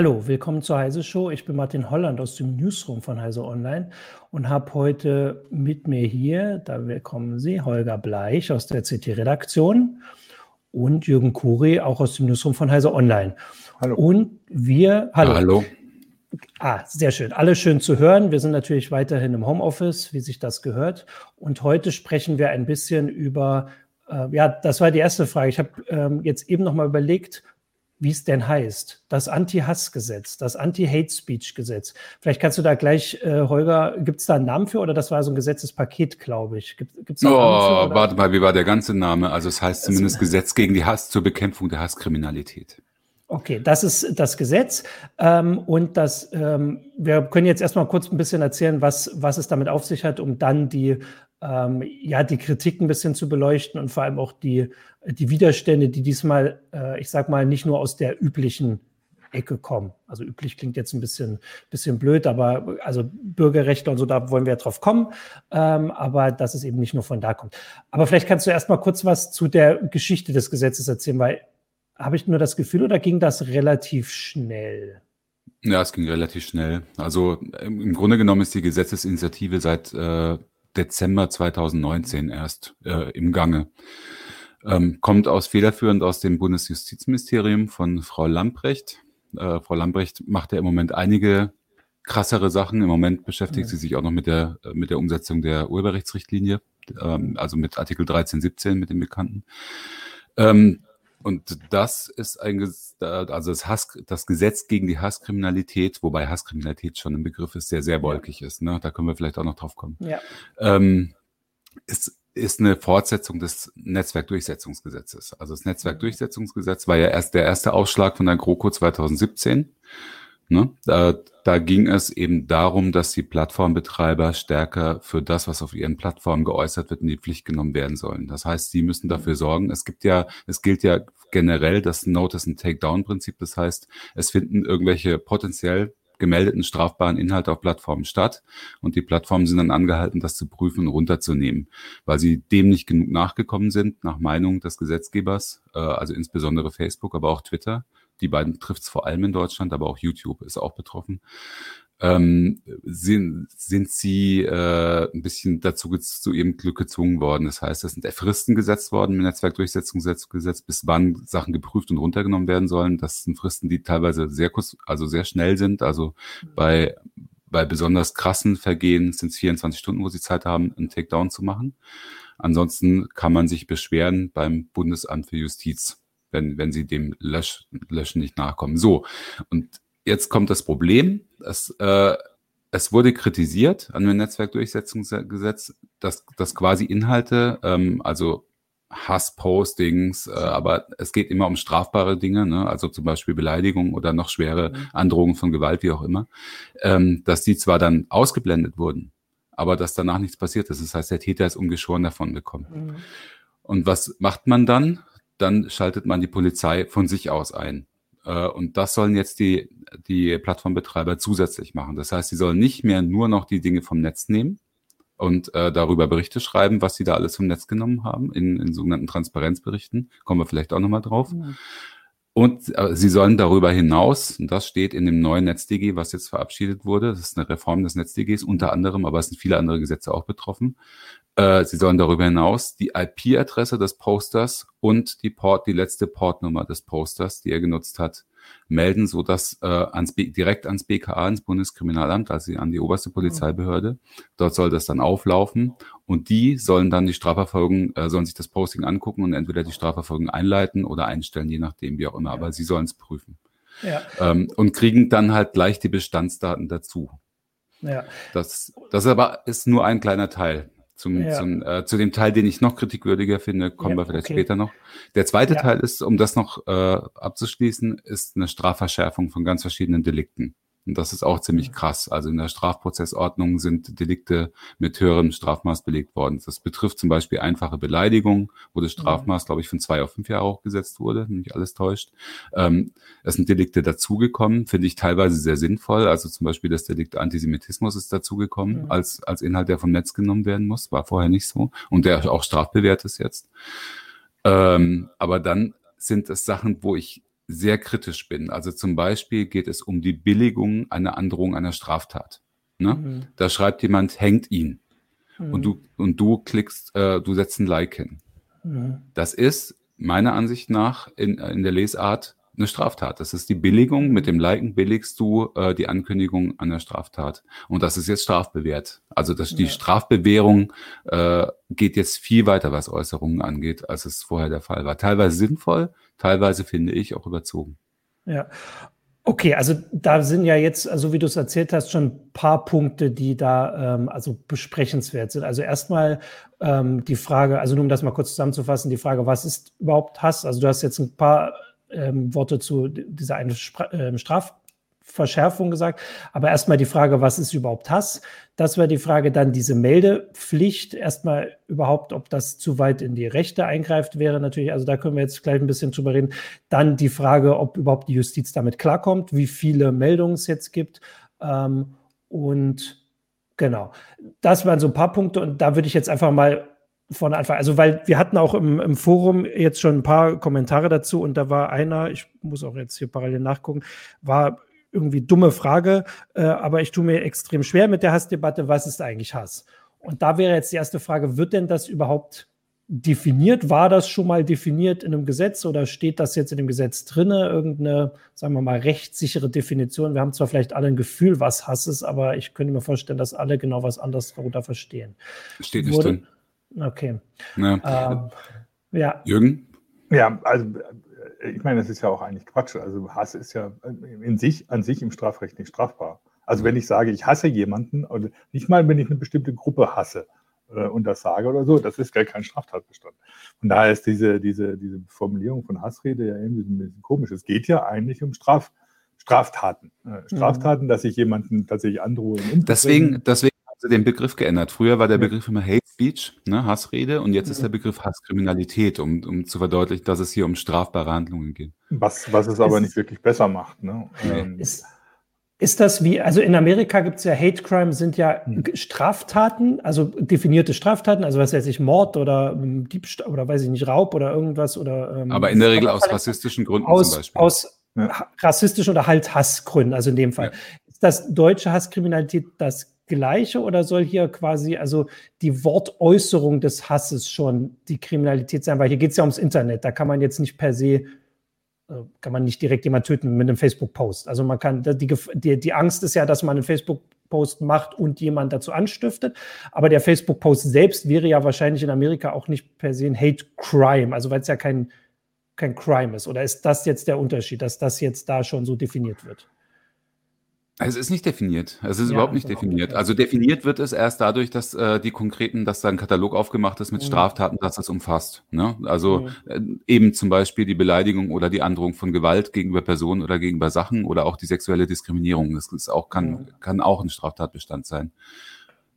Hallo, willkommen zur Heise Show. Ich bin Martin Holland aus dem Newsroom von Heise Online und habe heute mit mir hier, da willkommen Sie, Holger Bleich aus der CT-Redaktion und Jürgen Kuri auch aus dem Newsroom von Heise Online. Hallo. Und wir, hallo. hallo. Ah, sehr schön. Alles schön zu hören. Wir sind natürlich weiterhin im Homeoffice, wie sich das gehört. Und heute sprechen wir ein bisschen über, äh, ja, das war die erste Frage. Ich habe ähm, jetzt eben noch mal überlegt, wie es denn heißt. Das Anti-Hass-Gesetz, das Anti-Hate-Speech-Gesetz. Vielleicht kannst du da gleich, äh, Holger, gibt es da einen Namen für oder das war so ein Gesetzespaket, glaube ich? Gibt, gibt's da einen oh, für, warte mal, wie war der ganze Name? Also es heißt zumindest also, Gesetz gegen die Hass zur Bekämpfung der Hasskriminalität. Okay, das ist das Gesetz. Ähm, und das, ähm, wir können jetzt erstmal kurz ein bisschen erzählen, was, was es damit auf sich hat, um dann die ähm, ja, die Kritik ein bisschen zu beleuchten und vor allem auch die, die Widerstände, die diesmal, äh, ich sag mal, nicht nur aus der üblichen Ecke kommen. Also üblich klingt jetzt ein bisschen, bisschen blöd, aber also Bürgerrechte und so, da wollen wir ja drauf kommen, ähm, aber dass es eben nicht nur von da kommt. Aber vielleicht kannst du erst mal kurz was zu der Geschichte des Gesetzes erzählen, weil habe ich nur das Gefühl oder ging das relativ schnell? Ja, es ging relativ schnell. Also im Grunde genommen ist die Gesetzesinitiative seit äh, Dezember 2019 erst äh, im Gange. Ähm, kommt aus federführend aus dem Bundesjustizministerium von Frau Lamprecht. Äh, Frau Lamprecht macht ja im Moment einige krassere Sachen. Im Moment beschäftigt ja. sie sich auch noch mit der, mit der Umsetzung der Urheberrechtsrichtlinie, ähm, also mit Artikel 13, 17, mit dem Bekannten. Ähm, und das ist ein, also das, Hass, das Gesetz gegen die Hasskriminalität, wobei Hasskriminalität schon ein Begriff ist, der sehr wolkig ist. Ne? Da können wir vielleicht auch noch drauf kommen. Ja. Ähm, ist, ist eine Fortsetzung des Netzwerkdurchsetzungsgesetzes. Also das Netzwerkdurchsetzungsgesetz war ja erst der erste Ausschlag von der GroKo 2017. Ne? Da, da ging es eben darum, dass die Plattformbetreiber stärker für das, was auf ihren Plattformen geäußert wird, in die Pflicht genommen werden sollen. Das heißt, sie müssen dafür sorgen. Es gibt ja, es gilt ja generell das Notice and Takedown-Prinzip. Das heißt, es finden irgendwelche potenziell gemeldeten strafbaren Inhalte auf Plattformen statt und die Plattformen sind dann angehalten, das zu prüfen und runterzunehmen, weil sie dem nicht genug nachgekommen sind, nach Meinung des Gesetzgebers, äh, also insbesondere Facebook, aber auch Twitter die beiden trifft es vor allem in Deutschland, aber auch YouTube ist auch betroffen. Ähm, sind, sind sie äh, ein bisschen dazu zu ihrem Glück gezwungen worden. Das heißt, es sind Fristen gesetzt worden im Netzwerkdurchsetzungsgesetz, bis wann Sachen geprüft und runtergenommen werden sollen. Das sind Fristen, die teilweise sehr kurz, also sehr schnell sind. Also mhm. bei, bei besonders krassen Vergehen sind es 24 Stunden, wo sie Zeit haben, einen Takedown zu machen. Ansonsten kann man sich beschweren beim Bundesamt für Justiz wenn, wenn sie dem Lösch, Löschen nicht nachkommen. So, und jetzt kommt das Problem. Es, äh, es wurde kritisiert an dem Netzwerkdurchsetzungsgesetz, dass, dass quasi Inhalte, ähm, also Hasspostings, äh, aber es geht immer um strafbare Dinge, ne? also zum Beispiel Beleidigung oder noch schwere mhm. Androhungen von Gewalt, wie auch immer, ähm, dass die zwar dann ausgeblendet wurden, aber dass danach nichts passiert ist. Das heißt, der Täter ist ungeschoren davon gekommen. Mhm. Und was macht man dann? dann schaltet man die Polizei von sich aus ein. Äh, und das sollen jetzt die, die Plattformbetreiber zusätzlich machen. Das heißt, sie sollen nicht mehr nur noch die Dinge vom Netz nehmen und äh, darüber Berichte schreiben, was sie da alles vom Netz genommen haben, in, in sogenannten Transparenzberichten. Kommen wir vielleicht auch nochmal drauf. Ja. Und äh, sie sollen darüber hinaus, und das steht in dem neuen NetzDG, was jetzt verabschiedet wurde, das ist eine Reform des NetzDGs unter anderem, aber es sind viele andere Gesetze auch betroffen, äh, sie sollen darüber hinaus die IP-Adresse des Posters und die Port, die letzte Portnummer des Posters, die er genutzt hat, melden, so dass äh, ans direkt ans BKA, ins Bundeskriminalamt, also an die oberste Polizeibehörde. Dort soll das dann auflaufen und die sollen dann die Strafverfolgung, äh, sollen sich das Posting angucken und entweder die Strafverfolgung einleiten oder einstellen, je nachdem, wie auch immer. Aber sie sollen es prüfen. Ja. Ähm, und kriegen dann halt gleich die Bestandsdaten dazu. Ja. Das, das aber ist nur ein kleiner Teil. Zum, ja. zum, äh, zu dem Teil, den ich noch kritikwürdiger finde, kommen ja, wir vielleicht okay. später noch. Der zweite ja. Teil ist, um das noch äh, abzuschließen, ist eine Strafverschärfung von ganz verschiedenen Delikten. Und das ist auch ziemlich krass. Also in der Strafprozessordnung sind Delikte mit höherem Strafmaß belegt worden. Das betrifft zum Beispiel einfache Beleidigung, wo das Strafmaß, glaube ich, von zwei auf fünf Jahre hochgesetzt wurde, wenn mich alles täuscht. Ähm, es sind Delikte dazugekommen, finde ich teilweise sehr sinnvoll. Also zum Beispiel das Delikt Antisemitismus ist dazugekommen, mhm. als, als Inhalt, der vom Netz genommen werden muss. War vorher nicht so. Und der auch strafbewehrt ist jetzt. Ähm, aber dann sind es Sachen, wo ich sehr kritisch bin. Also zum Beispiel geht es um die Billigung einer Androhung einer Straftat. Ne? Mhm. Da schreibt jemand, hängt ihn. Mhm. Und du, und du klickst, äh, du setzt ein Like hin. Mhm. Das ist meiner Ansicht nach in, in der Lesart eine Straftat. Das ist die Billigung. Mit dem Liken billigst du äh, die Ankündigung an der Straftat. Und das ist jetzt strafbewehrt. Also das, die ja. Strafbewährung äh, geht jetzt viel weiter, was Äußerungen angeht, als es vorher der Fall war. Teilweise sinnvoll, teilweise finde ich auch überzogen. Ja. Okay, also da sind ja jetzt, also wie du es erzählt hast, schon ein paar Punkte, die da ähm, also besprechenswert sind. Also erstmal ähm, die Frage, also nur um das mal kurz zusammenzufassen, die Frage, was ist überhaupt Hass? Also du hast jetzt ein paar ähm, Worte zu dieser eine ähm, Strafverschärfung gesagt. Aber erstmal die Frage, was ist überhaupt Hass? Das wäre die Frage, dann diese Meldepflicht. Erstmal überhaupt, ob das zu weit in die Rechte eingreift, wäre natürlich, also da können wir jetzt gleich ein bisschen drüber reden. Dann die Frage, ob überhaupt die Justiz damit klarkommt, wie viele Meldungen es jetzt gibt. Ähm, und Genau. Das waren so ein paar Punkte und da würde ich jetzt einfach mal von Anfang, also weil wir hatten auch im, im, Forum jetzt schon ein paar Kommentare dazu und da war einer, ich muss auch jetzt hier parallel nachgucken, war irgendwie dumme Frage, äh, aber ich tue mir extrem schwer mit der Hassdebatte, was ist eigentlich Hass? Und da wäre jetzt die erste Frage, wird denn das überhaupt definiert? War das schon mal definiert in einem Gesetz oder steht das jetzt in dem Gesetz drinne? Irgendeine, sagen wir mal, rechtssichere Definition? Wir haben zwar vielleicht alle ein Gefühl, was Hass ist, aber ich könnte mir vorstellen, dass alle genau was anderes darunter verstehen. Steht nicht Wurde, drin. Okay. Ja. Ähm, ja. Jürgen? Ja, also ich meine, das ist ja auch eigentlich Quatsch. Also Hass ist ja in sich, an sich im Strafrecht nicht strafbar. Also wenn ich sage, ich hasse jemanden, oder nicht mal, wenn ich eine bestimmte Gruppe hasse äh, und das sage oder so, das ist gar kein Straftatbestand. Von daher ist diese, diese, diese Formulierung von Hassrede ja irgendwie ein bisschen komisch. Es geht ja eigentlich um Straf, Straftaten. Äh, Straftaten, mhm. dass ich jemanden tatsächlich androhe. Deswegen, deswegen sie den Begriff geändert. Früher war der Begriff immer Hate Speech, ne, Hassrede, und jetzt ist der Begriff Hasskriminalität, um, um zu verdeutlichen, dass es hier um strafbare Handlungen geht. Was, was es aber ist, nicht wirklich besser macht. Ne? Ähm, ist, ist das wie, also in Amerika gibt es ja Hate Crime, sind ja hm. Straftaten, also definierte Straftaten, also was weiß ich, Mord oder ähm, Diebstahl oder weiß ich nicht, Raub oder irgendwas oder. Ähm, aber in der Regel aus rassistischen Gründen aus, zum Beispiel. Aus ja. rassistischen oder halt Hassgründen, also in dem Fall. Ja. Ist das deutsche Hasskriminalität das Gleiche oder soll hier quasi also die Wortäußerung des Hasses schon die Kriminalität sein? Weil hier geht es ja ums Internet. Da kann man jetzt nicht per se, äh, kann man nicht direkt jemand töten mit einem Facebook-Post. Also man kann, die, die, die Angst ist ja, dass man einen Facebook-Post macht und jemand dazu anstiftet. Aber der Facebook-Post selbst wäre ja wahrscheinlich in Amerika auch nicht per se ein Hate Crime, also weil es ja kein, kein Crime ist. Oder ist das jetzt der Unterschied, dass das jetzt da schon so definiert wird? Es ist nicht definiert. Es ist ja, überhaupt nicht definiert. Also definiert wird es erst dadurch, dass äh, die konkreten, dass da ein Katalog aufgemacht ist mit mhm. Straftaten, dass das umfasst. Ne? Also mhm. äh, eben zum Beispiel die Beleidigung oder die Androhung von Gewalt gegenüber Personen oder gegenüber Sachen oder auch die sexuelle Diskriminierung. Das ist auch, kann, mhm. kann auch ein Straftatbestand sein.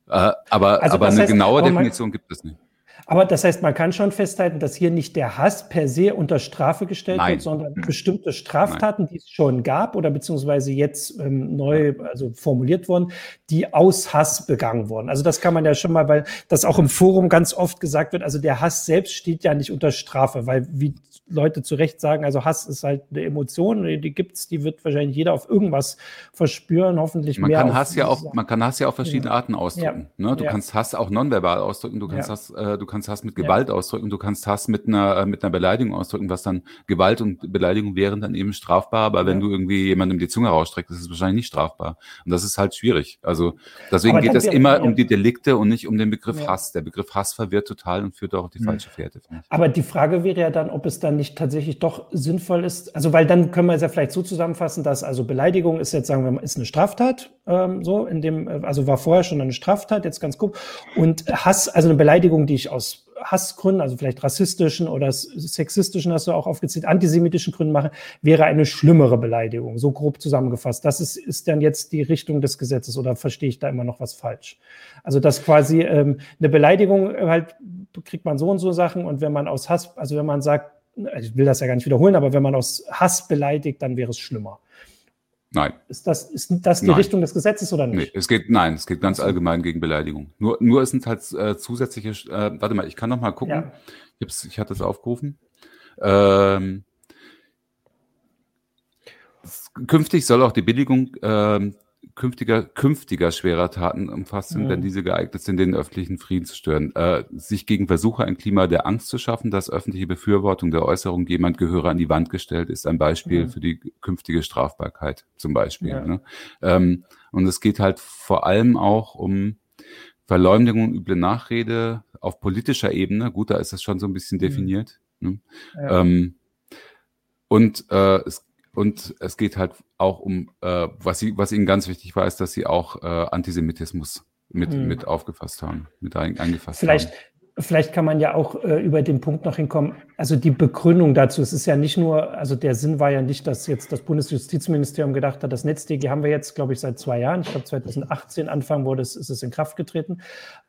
Äh, aber also aber eine heißt, genaue Definition gibt es nicht. Aber das heißt, man kann schon festhalten, dass hier nicht der Hass per se unter Strafe gestellt Nein. wird, sondern bestimmte Straftaten, Nein. die es schon gab oder beziehungsweise jetzt ähm, neu also formuliert wurden, die aus Hass begangen wurden. Also das kann man ja schon mal, weil das auch im Forum ganz oft gesagt wird, also der Hass selbst steht ja nicht unter Strafe, weil wie Leute zu Recht sagen, also Hass ist halt eine Emotion, die gibt's, die wird wahrscheinlich jeder auf irgendwas verspüren, hoffentlich man mehr. Kann Hass ja auch, man kann Hass ja auf verschiedene ja. Arten ausdrücken. Ja. Ne? Du ja. kannst Hass auch nonverbal ausdrücken, du kannst Hass, äh, du kannst Hass mit Gewalt ausdrücken, du kannst Hass mit einer, äh, mit einer Beleidigung ausdrücken, was dann Gewalt und Beleidigung wären dann eben strafbar, aber wenn du irgendwie jemandem die Zunge rausstreckst, ist es wahrscheinlich nicht strafbar. Und das ist halt schwierig. Also deswegen geht es immer um die Delikte und nicht um den Begriff Hass. Der Begriff Hass verwirrt total und führt auch auf die falsche Fährte. Aber die Frage wäre ja dann, ob es dann nicht tatsächlich doch sinnvoll ist, also weil dann können wir es ja vielleicht so zusammenfassen, dass also Beleidigung ist jetzt, sagen wir mal, ist eine Straftat, ähm, so in dem, also war vorher schon eine Straftat, jetzt ganz grob. Und Hass, also eine Beleidigung, die ich aus Hassgründen, also vielleicht rassistischen oder sexistischen, hast du auch aufgezählt, antisemitischen Gründen mache, wäre eine schlimmere Beleidigung, so grob zusammengefasst. Das ist, ist dann jetzt die Richtung des Gesetzes oder verstehe ich da immer noch was falsch? Also, dass quasi ähm, eine Beleidigung halt kriegt man so und so Sachen und wenn man aus Hass, also wenn man sagt, ich will das ja gar nicht wiederholen, aber wenn man aus Hass beleidigt, dann wäre es schlimmer. Nein. Ist das, ist das die nein. Richtung des Gesetzes oder nicht? Nee, es geht, nein, es geht ganz allgemein gegen Beleidigung. Nur, nur es sind halt äh, zusätzliche, äh, warte mal, ich kann noch mal gucken. Ja. Ich, ich hatte es aufgerufen. Ähm, künftig soll auch die Billigung äh, künftiger, künftiger schwerer Taten umfasst sind, mhm. wenn diese geeignet sind, den öffentlichen Frieden zu stören. Äh, sich gegen Versuche, ein Klima der Angst zu schaffen, dass öffentliche Befürwortung der Äußerung, jemand gehöre an die Wand gestellt, ist ein Beispiel mhm. für die künftige Strafbarkeit zum Beispiel. Ja. Ne? Ähm, und es geht halt vor allem auch um Verleumdung und üble Nachrede auf politischer Ebene. Gut, da ist das schon so ein bisschen mhm. definiert. Mhm. Ne? Ja. Ähm, und äh, es und es geht halt auch um, äh, was, sie, was ihnen ganz wichtig war, ist, dass sie auch äh, Antisemitismus mit, hm. mit aufgefasst haben, mit ein, eingefasst vielleicht, haben. Vielleicht kann man ja auch äh, über den Punkt noch hinkommen, also die Begründung dazu, es ist ja nicht nur, also der Sinn war ja nicht, dass jetzt das Bundesjustizministerium gedacht hat, das NetzDG haben wir jetzt, glaube ich, seit zwei Jahren, ich glaube 2018 Anfang wurde es, ist es in Kraft getreten.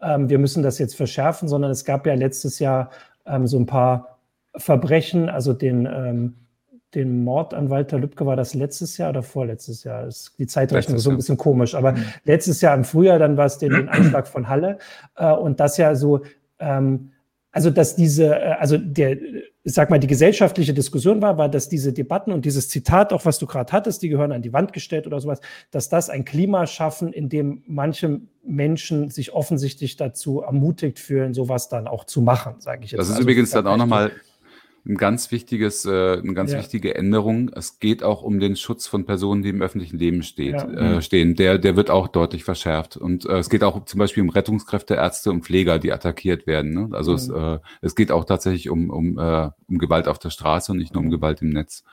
Ähm, wir müssen das jetzt verschärfen, sondern es gab ja letztes Jahr ähm, so ein paar Verbrechen, also den ähm, den Mord an Walter Lübcke war das letztes Jahr oder vorletztes Jahr? Ist die Zeitrechnung ist so ein bisschen komisch, aber mhm. letztes Jahr im Frühjahr, dann war es den, den Anschlag von Halle äh, und das ja so, ähm, also dass diese, äh, also der, ich sag mal, die gesellschaftliche Diskussion war, war, dass diese Debatten und dieses Zitat, auch was du gerade hattest, die gehören an die Wand gestellt oder sowas, dass das ein Klima schaffen, in dem manche Menschen sich offensichtlich dazu ermutigt fühlen, sowas dann auch zu machen, sage ich jetzt. Das ist also, übrigens dann auch nochmal ein ganz wichtiges, äh, eine ganz ja. wichtige Änderung. Es geht auch um den Schutz von Personen, die im öffentlichen Leben steht, ja. äh, stehen. Der, der wird auch deutlich verschärft. Und äh, es geht auch zum Beispiel um Rettungskräfte, Ärzte und Pfleger, die attackiert werden. Ne? Also mhm. es, äh, es geht auch tatsächlich um, um, äh, um Gewalt auf der Straße und nicht nur um Gewalt im Netz.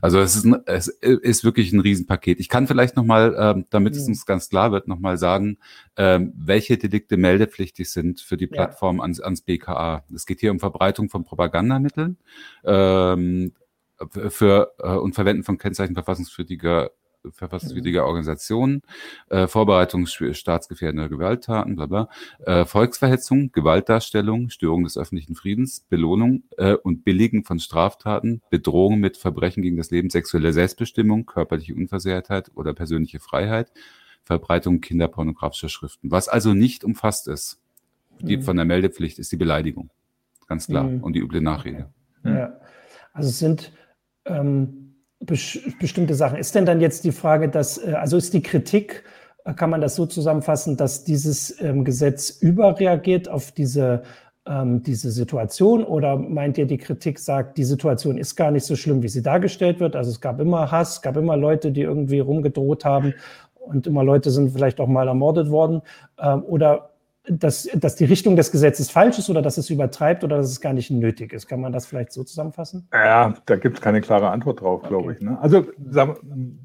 Also es ist, ein, es ist wirklich ein Riesenpaket. Ich kann vielleicht nochmal, äh, damit mhm. es uns ganz klar wird, nochmal sagen, äh, welche Delikte meldepflichtig sind für die Plattform ja. ans, ans BKA. Es geht hier um Verbreitung von Propagandamitteln ähm, für äh, und Verwenden von Kennzeichen verfassungswidriger verfassungswidriger Organisationen, äh, Vorbereitung staatsgefährdender Gewalttaten, bla bla, äh, Volksverhetzung, Gewaltdarstellung, Störung des öffentlichen Friedens, Belohnung äh, und Billigen von Straftaten, Bedrohung mit Verbrechen gegen das Leben, sexuelle Selbstbestimmung, körperliche Unversehrtheit oder persönliche Freiheit, Verbreitung kinderpornografischer Schriften. Was also nicht umfasst ist, die mhm. von der Meldepflicht, ist die Beleidigung. Ganz klar. Mhm. Und die üble Nachrede. Okay. Ja. Also es sind ähm, bestimmte Sachen. Ist denn dann jetzt die Frage, dass, äh, also ist die Kritik, äh, kann man das so zusammenfassen, dass dieses ähm, Gesetz überreagiert auf diese, ähm, diese Situation? Oder meint ihr, die Kritik sagt, die Situation ist gar nicht so schlimm, wie sie dargestellt wird? Also es gab immer Hass, gab immer Leute, die irgendwie rumgedroht haben und immer Leute sind vielleicht auch mal ermordet worden. Ähm, oder dass, dass die Richtung des Gesetzes falsch ist oder dass es übertreibt oder dass es gar nicht nötig ist. Kann man das vielleicht so zusammenfassen? Ja, da gibt es keine klare Antwort drauf, okay. glaube ich. Ne? Also,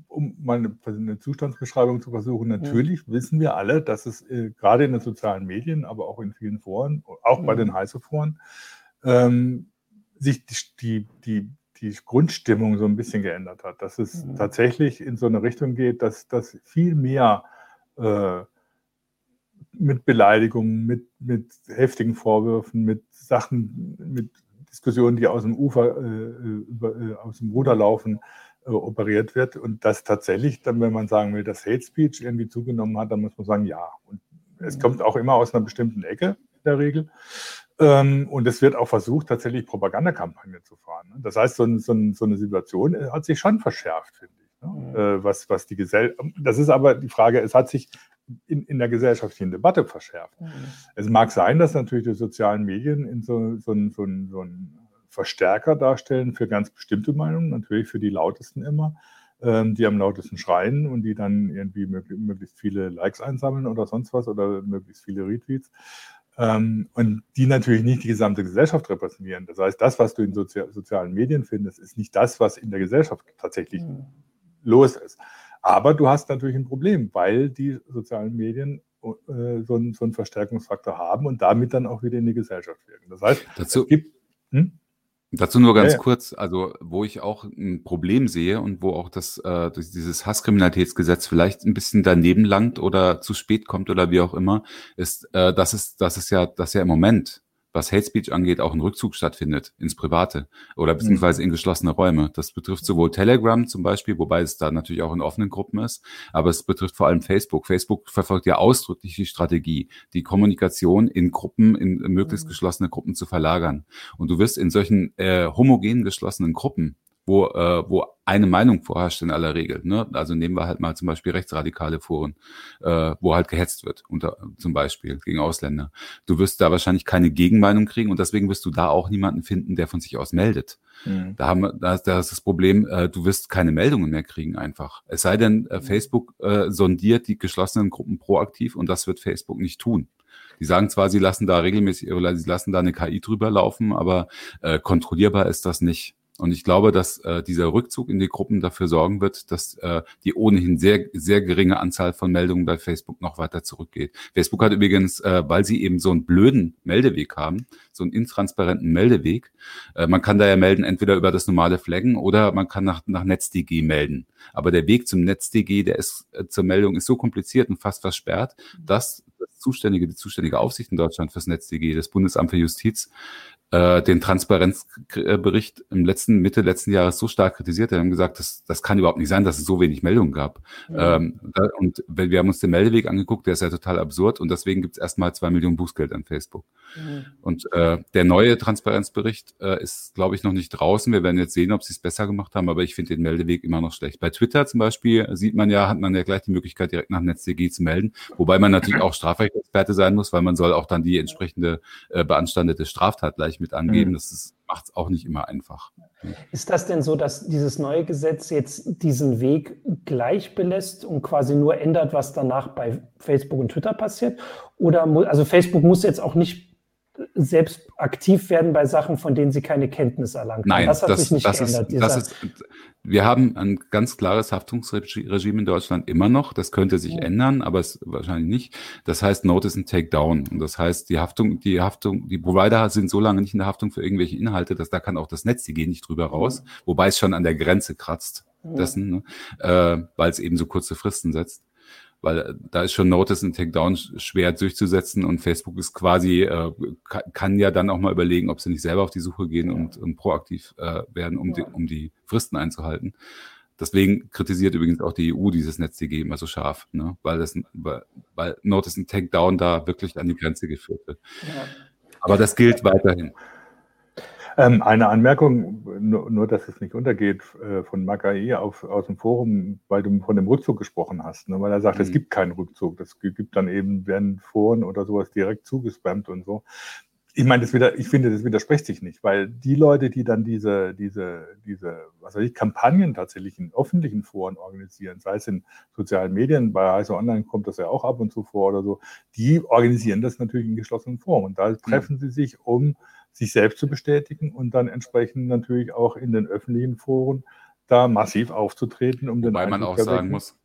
um mal eine, eine, Zustandsbeschreibung zu versuchen, natürlich ja. wissen wir alle, dass es äh, gerade in den sozialen Medien, aber auch in vielen Foren, auch ja. bei den heiße Foren, ähm, sich die, die, die Grundstimmung so ein bisschen geändert hat. Dass es ja. tatsächlich in so eine Richtung geht, dass, dass viel mehr äh, mit Beleidigungen, mit, mit heftigen Vorwürfen, mit Sachen, mit Diskussionen, die aus dem Ufer, äh, über, äh, aus dem Ruder laufen, äh, operiert wird. Und das tatsächlich, dann, wenn man sagen will, dass Hate Speech irgendwie zugenommen hat, dann muss man sagen, ja. Und es kommt auch immer aus einer bestimmten Ecke in der Regel. Ähm, und es wird auch versucht, tatsächlich Propagandakampagnen zu fahren. Ne? Das heißt, so, ein, so, ein, so eine Situation hat sich schon verschärft, finde ich. Ne? was, was die Gesellschaft, das ist aber die Frage, es hat sich in, in der gesellschaftlichen Debatte verschärft. Mhm. Es mag sein, dass natürlich die sozialen Medien in so, so, so, so einen Verstärker darstellen für ganz bestimmte Meinungen, natürlich für die lautesten immer, ähm, die am lautesten schreien und die dann irgendwie möglich, möglichst viele Likes einsammeln oder sonst was oder möglichst viele Retweets. Ähm, und die natürlich nicht die gesamte Gesellschaft repräsentieren. Das heißt, das, was du in Sozi sozialen Medien findest, ist nicht das, was in der Gesellschaft tatsächlich mhm. los ist. Aber du hast natürlich ein Problem, weil die sozialen Medien äh, so, einen, so, einen, Verstärkungsfaktor haben und damit dann auch wieder in die Gesellschaft wirken. Das heißt, dazu, es gibt. Hm? Dazu nur ganz ja, ja. kurz, also wo ich auch ein Problem sehe und wo auch das äh, dieses Hasskriminalitätsgesetz vielleicht ein bisschen daneben langt oder zu spät kommt oder wie auch immer, ist, äh, dass es, dass es ja, dass ja im Moment was Hate Speech angeht, auch ein Rückzug stattfindet ins Private oder mhm. beziehungsweise in geschlossene Räume. Das betrifft sowohl Telegram zum Beispiel, wobei es da natürlich auch in offenen Gruppen ist, aber es betrifft vor allem Facebook. Facebook verfolgt ja ausdrücklich die Strategie, die Kommunikation in Gruppen, in möglichst mhm. geschlossene Gruppen zu verlagern. Und du wirst in solchen äh, homogenen geschlossenen Gruppen wo, äh, wo eine Meinung vorherrscht in aller Regel. Ne? Also nehmen wir halt mal zum Beispiel rechtsradikale Foren, äh, wo halt gehetzt wird, unter, zum Beispiel gegen Ausländer. Du wirst da wahrscheinlich keine Gegenmeinung kriegen und deswegen wirst du da auch niemanden finden, der von sich aus meldet. Mhm. Da, haben wir, da, ist, da ist das Problem, äh, du wirst keine Meldungen mehr kriegen einfach. Es sei denn, äh, Facebook äh, sondiert die geschlossenen Gruppen proaktiv und das wird Facebook nicht tun. Die sagen zwar, sie lassen da regelmäßig oder sie lassen da eine KI drüber laufen, aber äh, kontrollierbar ist das nicht. Und ich glaube, dass äh, dieser Rückzug in die Gruppen dafür sorgen wird, dass äh, die ohnehin sehr, sehr geringe Anzahl von Meldungen bei Facebook noch weiter zurückgeht. Facebook hat übrigens, äh, weil sie eben so einen blöden Meldeweg haben, so einen intransparenten Meldeweg, äh, man kann da ja melden, entweder über das normale Flaggen oder man kann nach, nach NetzDG melden. Aber der Weg zum NetzDG, der ist äh, zur Meldung, ist so kompliziert und fast versperrt, dass das zuständige, die zuständige Aufsicht in Deutschland fürs NetzDG, das Bundesamt für Justiz, äh, den Transparenzbericht im letzten, Mitte letzten Jahres so stark kritisiert. Wir haben gesagt, das, das kann überhaupt nicht sein, dass es so wenig Meldungen gab. Ja. Ähm, und wir haben uns den Meldeweg angeguckt, der ist ja total absurd und deswegen gibt es erstmal zwei Millionen Bußgeld an Facebook. Mhm. Und äh, der neue Transparenzbericht äh, ist, glaube ich, noch nicht draußen. Wir werden jetzt sehen, ob sie es besser gemacht haben, aber ich finde den Meldeweg immer noch schlecht. Bei Twitter zum Beispiel sieht man ja, hat man ja gleich die Möglichkeit, direkt nach NetzDG zu melden, wobei man natürlich auch Strafrechtsexperte sein muss, weil man soll auch dann die entsprechende äh, beanstandete Straftat gleich mit angeben. Mhm. Das macht es auch nicht immer einfach. Ist das denn so, dass dieses neue Gesetz jetzt diesen Weg gleich belässt und quasi nur ändert, was danach bei Facebook und Twitter passiert? Oder also Facebook muss jetzt auch nicht selbst aktiv werden bei Sachen, von denen sie keine Kenntnis erlangen. Nein, das hat das, sich nicht das geändert. Ist, das ist, wir haben ein ganz klares Haftungsregime in Deutschland immer noch. Das könnte sich ja. ändern, aber es wahrscheinlich nicht. Das heißt Notice and Take Down. Und das heißt, die Haftung, die Haftung, die Provider sind so lange nicht in der Haftung für irgendwelche Inhalte, dass da kann auch das Netz, die gehen nicht drüber raus, ja. wobei es schon an der Grenze kratzt dessen, ne? äh, weil es eben so kurze Fristen setzt weil äh, da ist schon Notice und Takedown schwer durchzusetzen und Facebook ist quasi, äh, kann ja dann auch mal überlegen, ob sie nicht selber auf die Suche gehen und, und proaktiv äh, werden, um, die, um die Fristen einzuhalten. Deswegen kritisiert übrigens auch die EU dieses NetzDG immer so scharf, ne? weil, das, weil, weil Notice und Takedown da wirklich an die Grenze geführt wird. Ja. Aber das gilt weiterhin. Ähm, eine Anmerkung, nur, nur, dass es nicht untergeht, äh, von Makai aus dem Forum, weil du von dem Rückzug gesprochen hast, ne? weil er sagt, mhm. es gibt keinen Rückzug. Das gibt dann eben, werden Foren oder sowas direkt zugespammt und so. Ich meine, das wieder, ich finde, das widerspricht sich nicht, weil die Leute, die dann diese, diese, diese, was weiß ich, Kampagnen tatsächlich in öffentlichen Foren organisieren, sei es in sozialen Medien, bei Heise Online kommt das ja auch ab und zu vor oder so, die organisieren das natürlich in geschlossenen Foren. Und da treffen mhm. sie sich, um sich selbst zu bestätigen und dann entsprechend natürlich auch in den öffentlichen Foren da massiv aufzutreten, um Wobei den man auch sagen muss,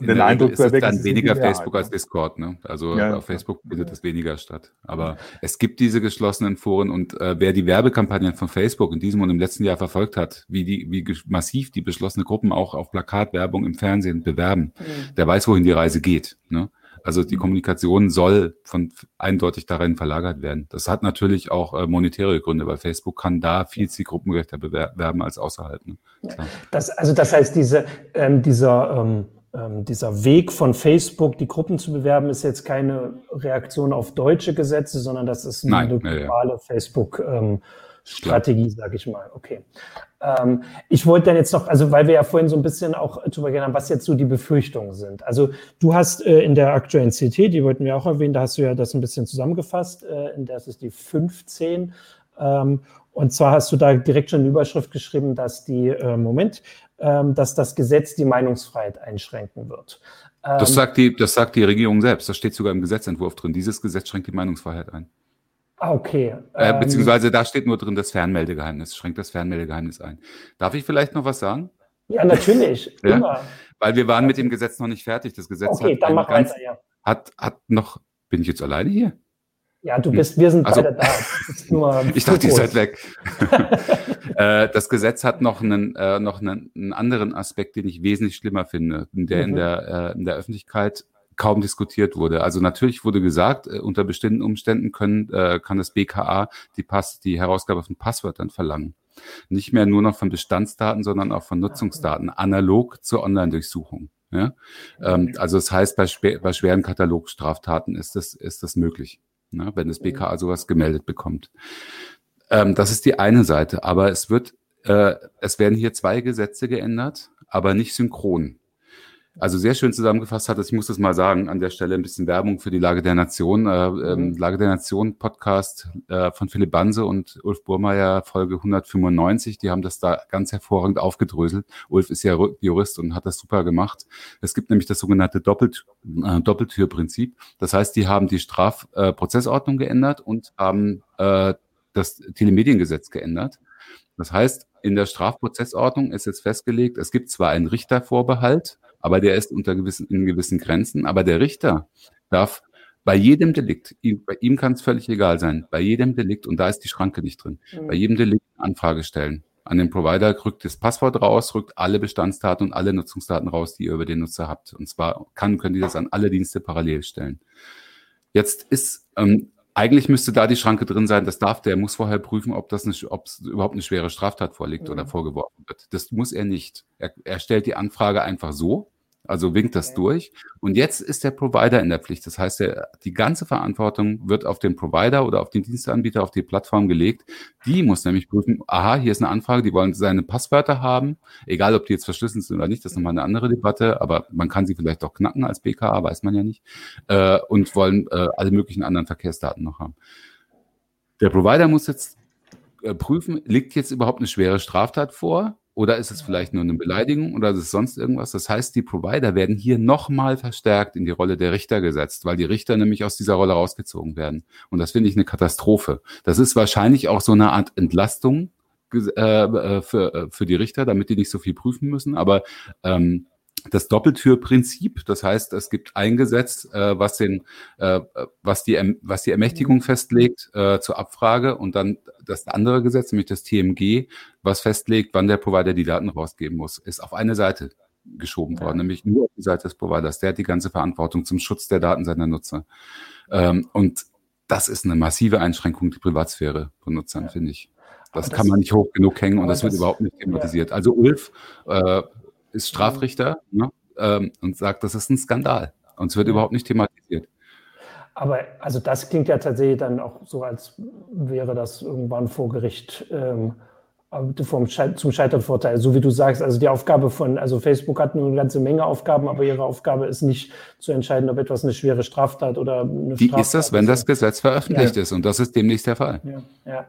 in den Eindruck ist es dann weniger Facebook als Discord, ne? Also ja, auf Facebook findet es weniger statt. Aber es gibt diese geschlossenen Foren und äh, wer die Werbekampagnen von Facebook in diesem und im letzten Jahr verfolgt hat, wie die, wie massiv die beschlossene Gruppen auch auf Plakatwerbung im Fernsehen bewerben, mhm. der weiß, wohin die Reise geht. Ne? Also die Kommunikation soll von eindeutig darin verlagert werden. Das hat natürlich auch äh, monetäre Gründe, weil Facebook kann da viel zielgruppengerechter bewerben als außerhalb. Ne? Das, also das heißt, diese, ähm, dieser, ähm, ähm, dieser Weg von Facebook, die Gruppen zu bewerben, ist jetzt keine Reaktion auf deutsche Gesetze, sondern das ist eine Nein, globale ja, ja. Facebook- ähm, sage ich mal. Okay. Ähm, ich wollte dann jetzt noch, also weil wir ja vorhin so ein bisschen auch drüber gehen haben, was jetzt so die Befürchtungen sind. Also du hast äh, in der aktuellen CT, die wollten wir auch erwähnen, da hast du ja das ein bisschen zusammengefasst, äh, in der ist die 15. Ähm, und zwar hast du da direkt schon eine Überschrift geschrieben, dass die, äh, Moment, ähm, dass das Gesetz die Meinungsfreiheit einschränken wird. das, ähm, sagt die, das sagt die Regierung selbst. Das steht sogar im Gesetzentwurf drin. Dieses Gesetz schränkt die Meinungsfreiheit ein. Ah, okay. Äh, ähm, beziehungsweise da steht nur drin das Fernmeldegeheimnis, schränkt das Fernmeldegeheimnis ein. Darf ich vielleicht noch was sagen? Ja, natürlich. ja? Immer. Weil wir waren mit dem Gesetz noch nicht fertig. Das Gesetz okay, hat, ganz, weiter, ja. hat, hat noch. Bin ich jetzt alleine hier? Ja, du bist, wir sind also, beide da. ich dachte, ihr seid weg. Äh, das Gesetz hat noch einen, äh, noch einen, anderen Aspekt, den ich wesentlich schlimmer finde, der mhm. in der, äh, in der Öffentlichkeit kaum diskutiert wurde. Also natürlich wurde gesagt, unter bestimmten Umständen können, kann das BKA die, Pass, die Herausgabe von Passwörtern verlangen. Nicht mehr nur noch von Bestandsdaten, sondern auch von Nutzungsdaten, analog zur Online-Durchsuchung. Ja? Ähm, also das heißt, bei, bei schweren Katalogstraftaten ist das, ist das möglich, ne? wenn das BKA sowas gemeldet bekommt. Ähm, das ist die eine Seite, aber es wird äh, es werden hier zwei Gesetze geändert, aber nicht synchron. Also sehr schön zusammengefasst hat ich muss das mal sagen, an der Stelle ein bisschen Werbung für die Lage der Nation. Äh, ähm, mhm. Lage der Nation Podcast äh, von Philipp Banse und Ulf Burmeier, Folge 195. Die haben das da ganz hervorragend aufgedröselt. Ulf ist ja Jurist und hat das super gemacht. Es gibt nämlich das sogenannte Doppelt, äh, Doppeltürprinzip. Das heißt, die haben die Strafprozessordnung äh, geändert und haben äh, das Telemediengesetz geändert. Das heißt, in der Strafprozessordnung ist jetzt festgelegt, es gibt zwar einen Richtervorbehalt, aber der ist unter gewissen, in gewissen Grenzen. Aber der Richter darf bei jedem Delikt, ihm, bei ihm kann es völlig egal sein, bei jedem Delikt, und da ist die Schranke nicht drin, mhm. bei jedem Delikt Anfrage stellen. An den Provider rückt das Passwort raus, rückt alle Bestandsdaten und alle Nutzungsdaten raus, die ihr über den Nutzer habt. Und zwar kann, können die das an alle Dienste parallel stellen. Jetzt ist ähm, eigentlich müsste da die Schranke drin sein, das darf der, muss vorher prüfen, ob das eine, ob es überhaupt eine schwere Straftat vorliegt mhm. oder vorgeworfen wird. Das muss er nicht. Er, er stellt die Anfrage einfach so, also winkt das okay. durch. Und jetzt ist der Provider in der Pflicht. Das heißt, der, die ganze Verantwortung wird auf den Provider oder auf den Dienstanbieter, auf die Plattform gelegt. Die muss nämlich prüfen, aha, hier ist eine Anfrage, die wollen seine Passwörter haben, egal ob die jetzt verschlüsselt sind oder nicht, das ist nochmal eine andere Debatte, aber man kann sie vielleicht auch knacken als BKA, weiß man ja nicht, äh, und wollen äh, alle möglichen anderen Verkehrsdaten noch haben. Der Provider muss jetzt äh, prüfen, liegt jetzt überhaupt eine schwere Straftat vor? Oder ist es vielleicht nur eine Beleidigung oder ist es sonst irgendwas? Das heißt, die Provider werden hier nochmal verstärkt in die Rolle der Richter gesetzt, weil die Richter nämlich aus dieser Rolle rausgezogen werden. Und das finde ich eine Katastrophe. Das ist wahrscheinlich auch so eine Art Entlastung äh, äh für, äh, für die Richter, damit die nicht so viel prüfen müssen. Aber ähm, das Doppeltürprinzip. Das heißt, es gibt ein Gesetz, äh, was, den, äh, was, die, erm-, was die Ermächtigung mhm. festlegt äh, zur Abfrage und dann das andere Gesetz, nämlich das TMG, was festlegt, wann der Provider die Daten rausgeben muss, ist auf eine Seite geschoben ja. worden, nämlich nur auf die Seite des Providers. Der hat die ganze Verantwortung zum Schutz der Daten seiner Nutzer. Ähm, und das ist eine massive Einschränkung der Privatsphäre von Nutzern, ja. finde ich. Das, das, kann man nicht hoch genug hängen und das, das, wird überhaupt nicht thematisiert. Ja. Also Ulf äh, ist Strafrichter ne, ähm, und sagt, das ist ein Skandal. Und es wird überhaupt nicht thematisiert. Aber also das klingt ja tatsächlich dann auch so, als wäre das irgendwann vor Gericht ähm, vom Schei zum Scheitervorteil, so wie du sagst. Also die Aufgabe von, also Facebook hat eine ganze Menge Aufgaben, aber ihre Aufgabe ist nicht zu entscheiden, ob etwas eine schwere Straftat oder eine Die Straftat ist das, wenn das Gesetz veröffentlicht ja. ist und das ist demnächst der Fall. Ja, ja.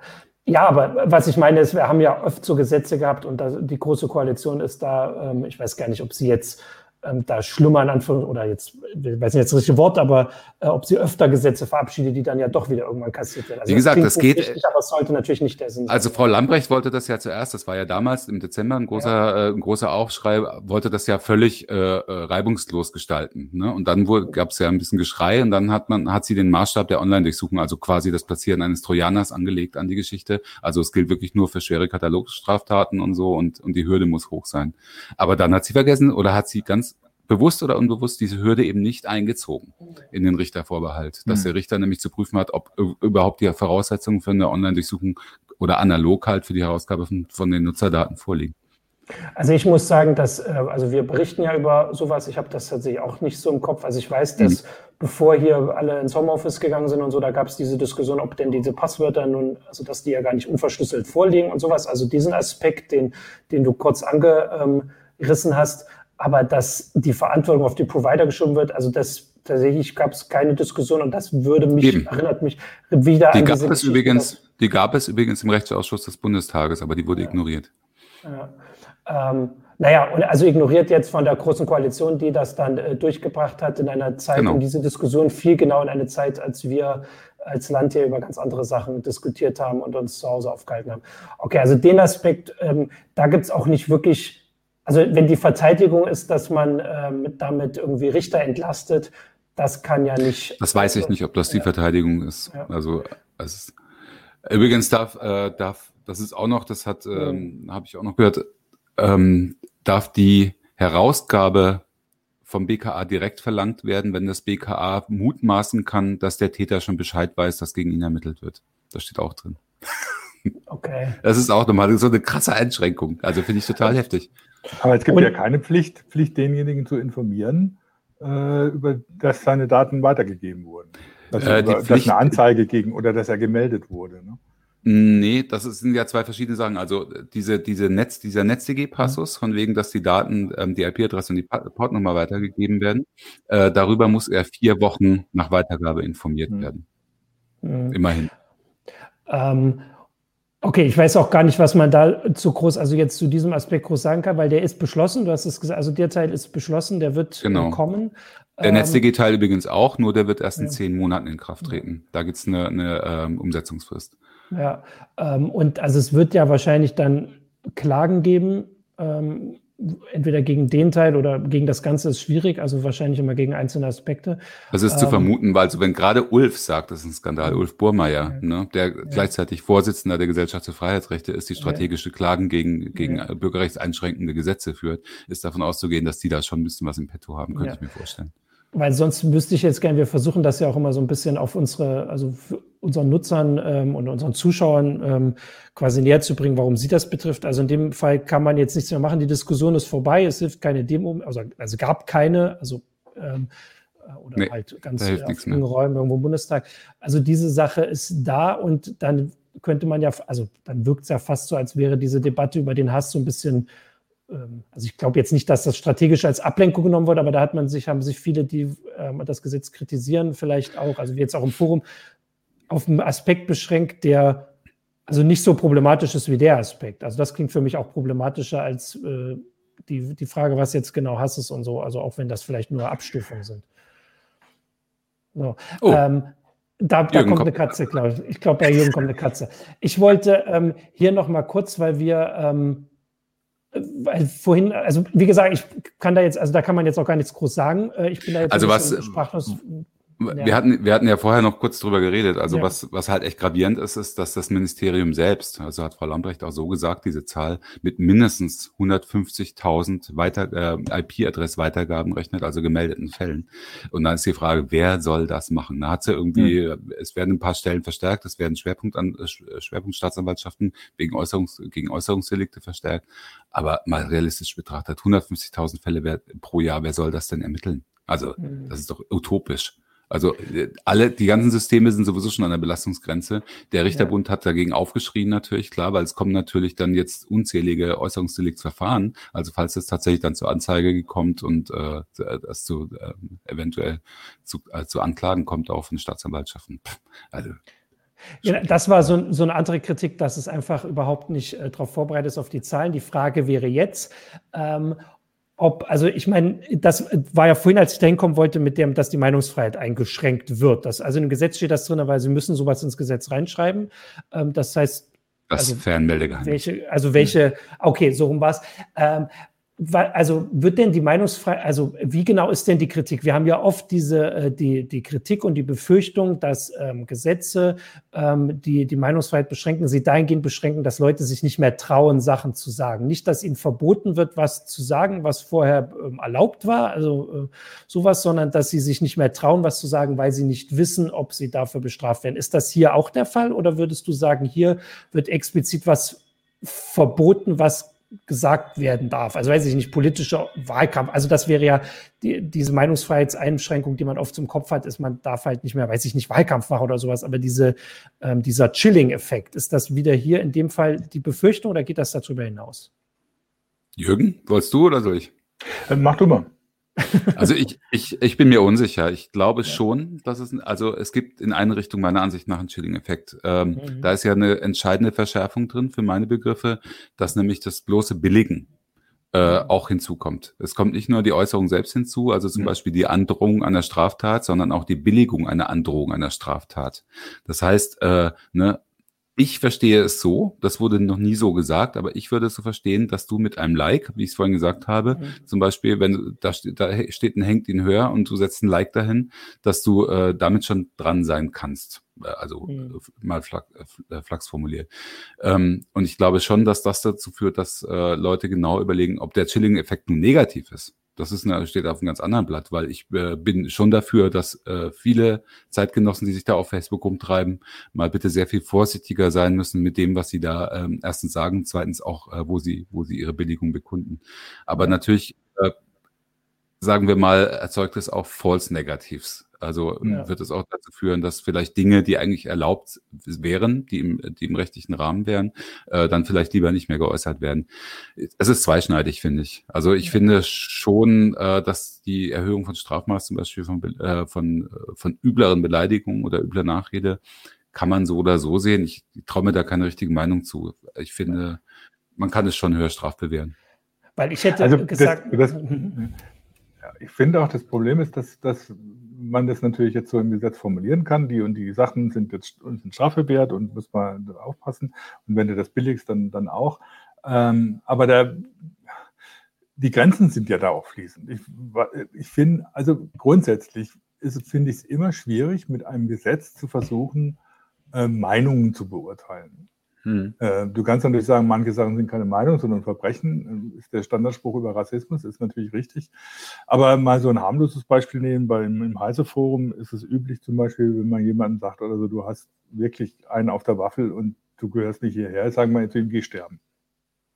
Ja, aber was ich meine ist, wir haben ja oft so Gesetze gehabt und die Große Koalition ist da, ähm, ich weiß gar nicht, ob sie jetzt ähm, da schlimmer in Anführungszeichen, oder jetzt, ich weiß nicht jetzt das richtige Wort, aber äh, ob sie öfter Gesetze verabschiedet, die dann ja doch wieder irgendwann kassiert werden. Also Wie gesagt, das, das geht. Richtig, aber es sollte natürlich nicht der Sinn sein. Also Frau Lambrecht wollte das ja zuerst, das war ja damals im Dezember ein großer, ja. äh, ein großer Aufschrei, wollte das ja völlig äh, äh reibungslos gestalten. Ne? Und dann gab es ja ein bisschen Geschrei und dann hat man, hat sie den Maßstab der Online-Durchsuchung, also quasi das Platzieren eines Trojaners angelegt an die Geschichte. Also es gilt wirklich nur für schwere Katalogstraftaten und so und, und die Hürde muss hoch sein. Aber dann hat sie vergessen oder hat sie ganz bewusst oder unbewusst diese Hürde eben nicht eingezogen in den Richtervorbehalt, dass mhm. der Richter nämlich zu prüfen hat, ob überhaupt die Voraussetzungen für eine Online-Durchsuchung oder analog halt für die Herausgabe von, von den Nutzerdaten vorliegen. Also ich muss sagen, dass, äh, also wir berichten ja über sowas, ich habe das tatsächlich auch nicht so im Kopf. Also ich weiß, dass mhm. bevor hier alle ins Homeoffice gegangen sind und so, da gab es diese Diskussion, ob denn diese Passwörter nun, also dass die ja gar nicht unverschlüsselt vorliegen und sowas. Also diesen Aspekt, den, den du kurz angerissen hast, aber dass die Verantwortung auf die Provider geschoben wird, also das tatsächlich gab es keine Diskussion und das würde mich, Eben. erinnert mich wieder die an gab diese es übrigens, Die gab es übrigens im Rechtsausschuss des Bundestages, aber die wurde ja. ignoriert. Ja. Ähm, naja, und also ignoriert jetzt von der Großen Koalition, die das dann äh, durchgebracht hat in einer Zeit, genau. in diese Diskussion viel genau in eine Zeit, als wir als Land hier über ganz andere Sachen diskutiert haben und uns zu Hause aufgehalten haben. Okay, also den Aspekt, ähm, da gibt es auch nicht wirklich also wenn die Verteidigung ist, dass man ähm, damit irgendwie Richter entlastet, das kann ja nicht. Das weiß ich nicht, ob das die ja. Verteidigung ist. Ja. Also, also übrigens darf, äh, darf, das ist auch noch, das hat, ähm, mhm. habe ich auch noch gehört, ähm, darf die Herausgabe vom BKA direkt verlangt werden, wenn das BKA mutmaßen kann, dass der Täter schon Bescheid weiß, dass gegen ihn ermittelt wird. Das steht auch drin. Okay. Das ist auch nochmal so eine krasse Einschränkung. Also finde ich total heftig. Aber es gibt Und, ja keine Pflicht, Pflicht, denjenigen zu informieren, äh, über dass seine Daten weitergegeben wurden. Dass, äh, über, dass eine Anzeige gegen oder dass er gemeldet wurde. Ne? Nee, das sind ja zwei verschiedene Sachen. Also diese, diese Netz, dieser NetzDG-Passus, von wegen, dass die Daten, ähm, die IP-Adresse und die Portnummer weitergegeben werden, äh, darüber muss er vier Wochen nach Weitergabe informiert mhm. werden. Mhm. Immerhin. Ähm, okay, ich weiß auch gar nicht, was man da zu groß, also jetzt zu diesem Aspekt groß sagen kann, weil der ist beschlossen, du hast es gesagt, also der Teil ist beschlossen, der wird genau. kommen. Der ähm, NetzDG-Teil übrigens auch, nur der wird erst in ja. zehn Monaten in Kraft treten. Da gibt es eine, eine ähm, Umsetzungsfrist. Ja, ähm, und also es wird ja wahrscheinlich dann Klagen geben, ähm, entweder gegen den Teil oder gegen das Ganze ist schwierig, also wahrscheinlich immer gegen einzelne Aspekte. Das ist ähm, zu vermuten, weil also wenn gerade Ulf sagt, das ist ein Skandal, Ulf Burmeier, ja. ne, der ja. gleichzeitig Vorsitzender der Gesellschaft für Freiheitsrechte ist, die strategische ja. Klagen gegen, gegen bürgerrechtseinschränkende Gesetze führt, ist davon auszugehen, dass die da schon ein bisschen was im Petto haben, könnte ich mir vorstellen. Weil sonst müsste ich jetzt gerne, wir versuchen das ja auch immer so ein bisschen auf unsere, also unseren Nutzern ähm, und unseren Zuschauern ähm, quasi näher zu bringen, warum sie das betrifft. Also in dem Fall kann man jetzt nichts mehr machen. Die Diskussion ist vorbei. Es hilft keine Demo, also, also gab keine, also ähm, äh, oder nee, halt ganz in Räumen irgendwo im Bundestag. Also diese Sache ist da und dann könnte man ja, also dann wirkt es ja fast so, als wäre diese Debatte über den Hass so ein bisschen ähm, also ich glaube jetzt nicht, dass das strategisch als Ablenkung genommen wurde, aber da hat man sich, haben sich viele, die ähm, das Gesetz kritisieren, vielleicht auch, also wie jetzt auch im Forum, auf einen Aspekt beschränkt, der also nicht so problematisch ist wie der Aspekt. Also das klingt für mich auch problematischer als äh, die, die Frage, was jetzt genau Hass ist und so, also auch wenn das vielleicht nur Abstufungen sind. So. Oh. Ähm, da, da kommt eine Katze, glaube ich. Ich glaube, bei Jürgen kommt eine Katze. Ich wollte ähm, hier noch mal kurz, weil wir ähm, weil vorhin, also wie gesagt, ich kann da jetzt, also da kann man jetzt auch gar nichts groß sagen. Äh, ich bin da jetzt also was, sprachlos. Ja. Wir, hatten, wir hatten ja vorher noch kurz drüber geredet. Also ja. was, was halt echt gravierend ist, ist, dass das Ministerium selbst, also hat Frau Lambrecht auch so gesagt, diese Zahl mit mindestens 150.000 weiter, äh, IP-Adress-Weitergaben rechnet, also gemeldeten Fällen. Und dann ist die Frage, wer soll das machen? Da hat sie irgendwie, mhm. es werden ein paar Stellen verstärkt, es werden Schwerpunkt an, äh, Schwerpunktstaatsanwaltschaften wegen Äußerungs, gegen Äußerungsdelikte verstärkt. Aber mal realistisch betrachtet, 150.000 Fälle pro Jahr, wer soll das denn ermitteln? Also, mhm. das ist doch utopisch. Also äh, alle, die ganzen Systeme sind sowieso schon an der Belastungsgrenze. Der Richterbund ja. hat dagegen aufgeschrien natürlich, klar, weil es kommen natürlich dann jetzt unzählige Äußerungsdeliktsverfahren. Also falls es tatsächlich dann zur Anzeige kommt und äh, das zu äh, eventuell zu, äh, zu Anklagen kommt auch von Staatsanwaltschaften. Pff, also ja, das war so, so, eine andere Kritik, dass es einfach überhaupt nicht äh, darauf vorbereitet ist auf die Zahlen. Die Frage wäre jetzt, ähm, ob, also ich meine, das war ja vorhin, als ich da hinkommen wollte, mit dem, dass die Meinungsfreiheit eingeschränkt wird. Das, also im Gesetz steht das drin, weil sie müssen sowas ins Gesetz reinschreiben. Ähm, das heißt, das also, Fernmeldegeheimnis. Welche, also welche, okay, so rum war es. Ähm, also wird denn die Meinungsfreiheit, also wie genau ist denn die Kritik? Wir haben ja oft diese, äh, die, die Kritik und die Befürchtung, dass ähm, Gesetze ähm, die, die Meinungsfreiheit beschränken, sie dahingehend beschränken, dass Leute sich nicht mehr trauen, Sachen zu sagen. Nicht, dass ihnen verboten wird, was zu sagen, was vorher ähm, erlaubt war, also äh, sowas, sondern dass sie sich nicht mehr trauen, was zu sagen, weil sie nicht wissen, ob sie dafür bestraft werden. Ist das hier auch der Fall oder würdest du sagen, hier wird explizit was verboten, was gesagt werden darf. Also weiß ich nicht, politischer Wahlkampf. Also das wäre ja die, diese Meinungsfreiheitseinschränkung, die man oft zum Kopf hat, ist, man darf halt nicht mehr, weiß ich nicht, Wahlkampf machen oder sowas. Aber diese, ähm, dieser Chilling-Effekt, ist das wieder hier in dem Fall die Befürchtung oder geht das darüber hinaus? Jürgen, wolltest du oder soll ich? Äh, mach du mal. Also ich, ich, ich bin mir unsicher. Ich glaube ja. schon, dass es, also es gibt in eine Richtung meiner Ansicht nach einen Chilling-Effekt. Ähm, mhm. Da ist ja eine entscheidende Verschärfung drin für meine Begriffe, dass nämlich das bloße Billigen äh, mhm. auch hinzukommt. Es kommt nicht nur die Äußerung selbst hinzu, also zum mhm. Beispiel die Androhung einer Straftat, sondern auch die Billigung einer Androhung einer Straftat. Das heißt, äh, ne, ich verstehe es so, das wurde noch nie so gesagt, aber ich würde es so verstehen, dass du mit einem Like, wie ich es vorhin gesagt habe, mhm. zum Beispiel, wenn da, steht, da steht ein Hängt ihn höher und du setzt ein Like dahin, dass du äh, damit schon dran sein kannst. Äh, also mhm. mal flach, äh, flachs formuliert. Ähm, und ich glaube schon, dass das dazu führt, dass äh, Leute genau überlegen, ob der Chilling-Effekt nun negativ ist. Das ist eine, steht auf einem ganz anderen Blatt, weil ich äh, bin schon dafür, dass äh, viele Zeitgenossen, die sich da auf Facebook rumtreiben, mal bitte sehr viel vorsichtiger sein müssen mit dem, was sie da ähm, erstens sagen, zweitens auch, äh, wo sie, wo sie ihre Billigung bekunden. Aber natürlich, äh, sagen wir mal, erzeugt es auch False Negatives. Also ja. wird es auch dazu führen, dass vielleicht Dinge, die eigentlich erlaubt wären, die im, die im rechtlichen Rahmen wären, äh, dann vielleicht lieber nicht mehr geäußert werden. Es ist zweischneidig, finde ich. Also ich ja. finde schon, äh, dass die Erhöhung von Strafmaß zum Beispiel von, äh, von, von übleren Beleidigungen oder übler Nachrede kann man so oder so sehen. Ich traue mir da keine richtige Meinung zu. Ich finde, man kann es schon höher strafbewähren. Weil ich hätte also gesagt. Das, das, mhm. ja, ich finde auch, das Problem ist, dass, dass man das natürlich jetzt so im Gesetz formulieren kann. Die und die Sachen sind jetzt sind strafbewehrt und muss man aufpassen. Und wenn du das billigst, dann, dann auch. Ähm, aber der, die Grenzen sind ja da auch fließend. Ich, ich finde, also grundsätzlich finde ich es immer schwierig, mit einem Gesetz zu versuchen, äh, Meinungen zu beurteilen. Hm. Äh, du kannst natürlich sagen, manche Sachen sind keine Meinung, sondern Verbrechen. Ist der Standardspruch über Rassismus, ist natürlich richtig. Aber mal so ein harmloses Beispiel nehmen, beim, im Heise-Forum ist es üblich zum Beispiel, wenn man jemandem sagt, oder so, du hast wirklich einen auf der Waffel und du gehörst nicht hierher, sagen wir jetzt ihm, geh sterben.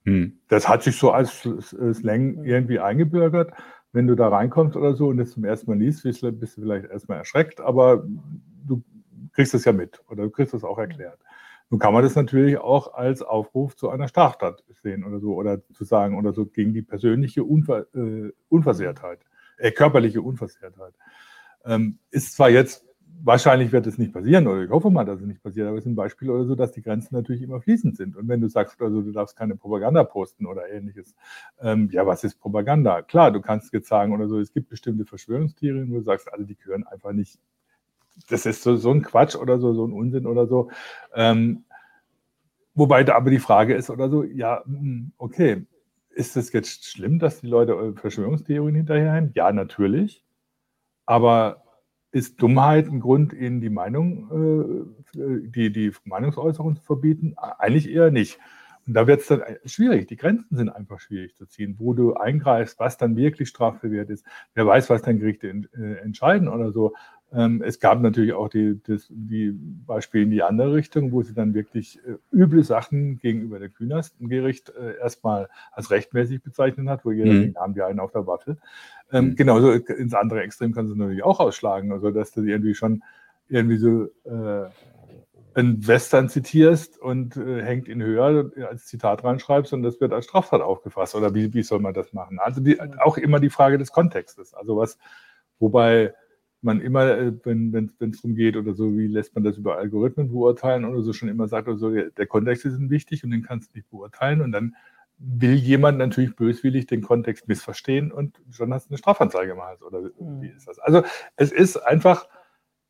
Hm. Das hat sich so als Slang irgendwie eingebürgert. Wenn du da reinkommst oder so und das zum ersten Mal liest, bist du vielleicht erstmal erschreckt, aber du kriegst es ja mit oder du kriegst es auch erklärt. Nun kann man das natürlich auch als Aufruf zu einer Straftat sehen oder so, oder zu sagen, oder so gegen die persönliche Unver äh, Unversehrtheit, äh, körperliche Unversehrtheit. Ähm, ist zwar jetzt, wahrscheinlich wird es nicht passieren, oder ich hoffe mal, dass es nicht passiert, aber es ist ein Beispiel oder so, dass die Grenzen natürlich immer fließend sind. Und wenn du sagst, also du darfst keine Propaganda posten oder ähnliches, ähm, ja, was ist Propaganda? Klar, du kannst jetzt sagen oder so, es gibt bestimmte Verschwörungstheorien, wo du sagst, alle, die gehören einfach nicht das ist so, so ein Quatsch oder so, so ein Unsinn oder so. Ähm, wobei da aber die Frage ist oder so, ja, hm, okay, ist es jetzt schlimm, dass die Leute Verschwörungstheorien hinterherhängen? Ja, natürlich. Aber ist Dummheit ein Grund, ihnen die Meinung, äh, die, die Meinungsäußerung zu verbieten? Eigentlich eher nicht. Und da wird es dann schwierig. Die Grenzen sind einfach schwierig zu ziehen, wo du eingreifst, was dann wirklich strafbewehrt ist. Wer weiß, was dann Gerichte äh, entscheiden oder so. Ähm, es gab natürlich auch die, das, die Beispiele in die andere Richtung, wo sie dann wirklich äh, üble Sachen gegenüber der Künast im Gericht äh, erstmal als rechtmäßig bezeichnet hat, wo jeder mhm. denkt, haben wir einen auf der Waffe. Ähm, mhm. Genauso ins andere Extrem kann es natürlich auch ausschlagen, also dass du irgendwie schon irgendwie so äh, ein Western zitierst und äh, hängt ihn höher als Zitat reinschreibst und das wird als Straftat aufgefasst. Oder wie, wie soll man das machen? Also die, auch immer die Frage des Kontextes. Also was, wobei man immer, äh, wenn es darum geht oder so, wie lässt man das über Algorithmen beurteilen oder so, schon immer sagt, oder so, der Kontext ist wichtig und den kannst du nicht beurteilen und dann will jemand natürlich böswillig den Kontext missverstehen und schon hast du eine Strafanzeige gemacht oder mhm. wie ist das? Also es ist einfach,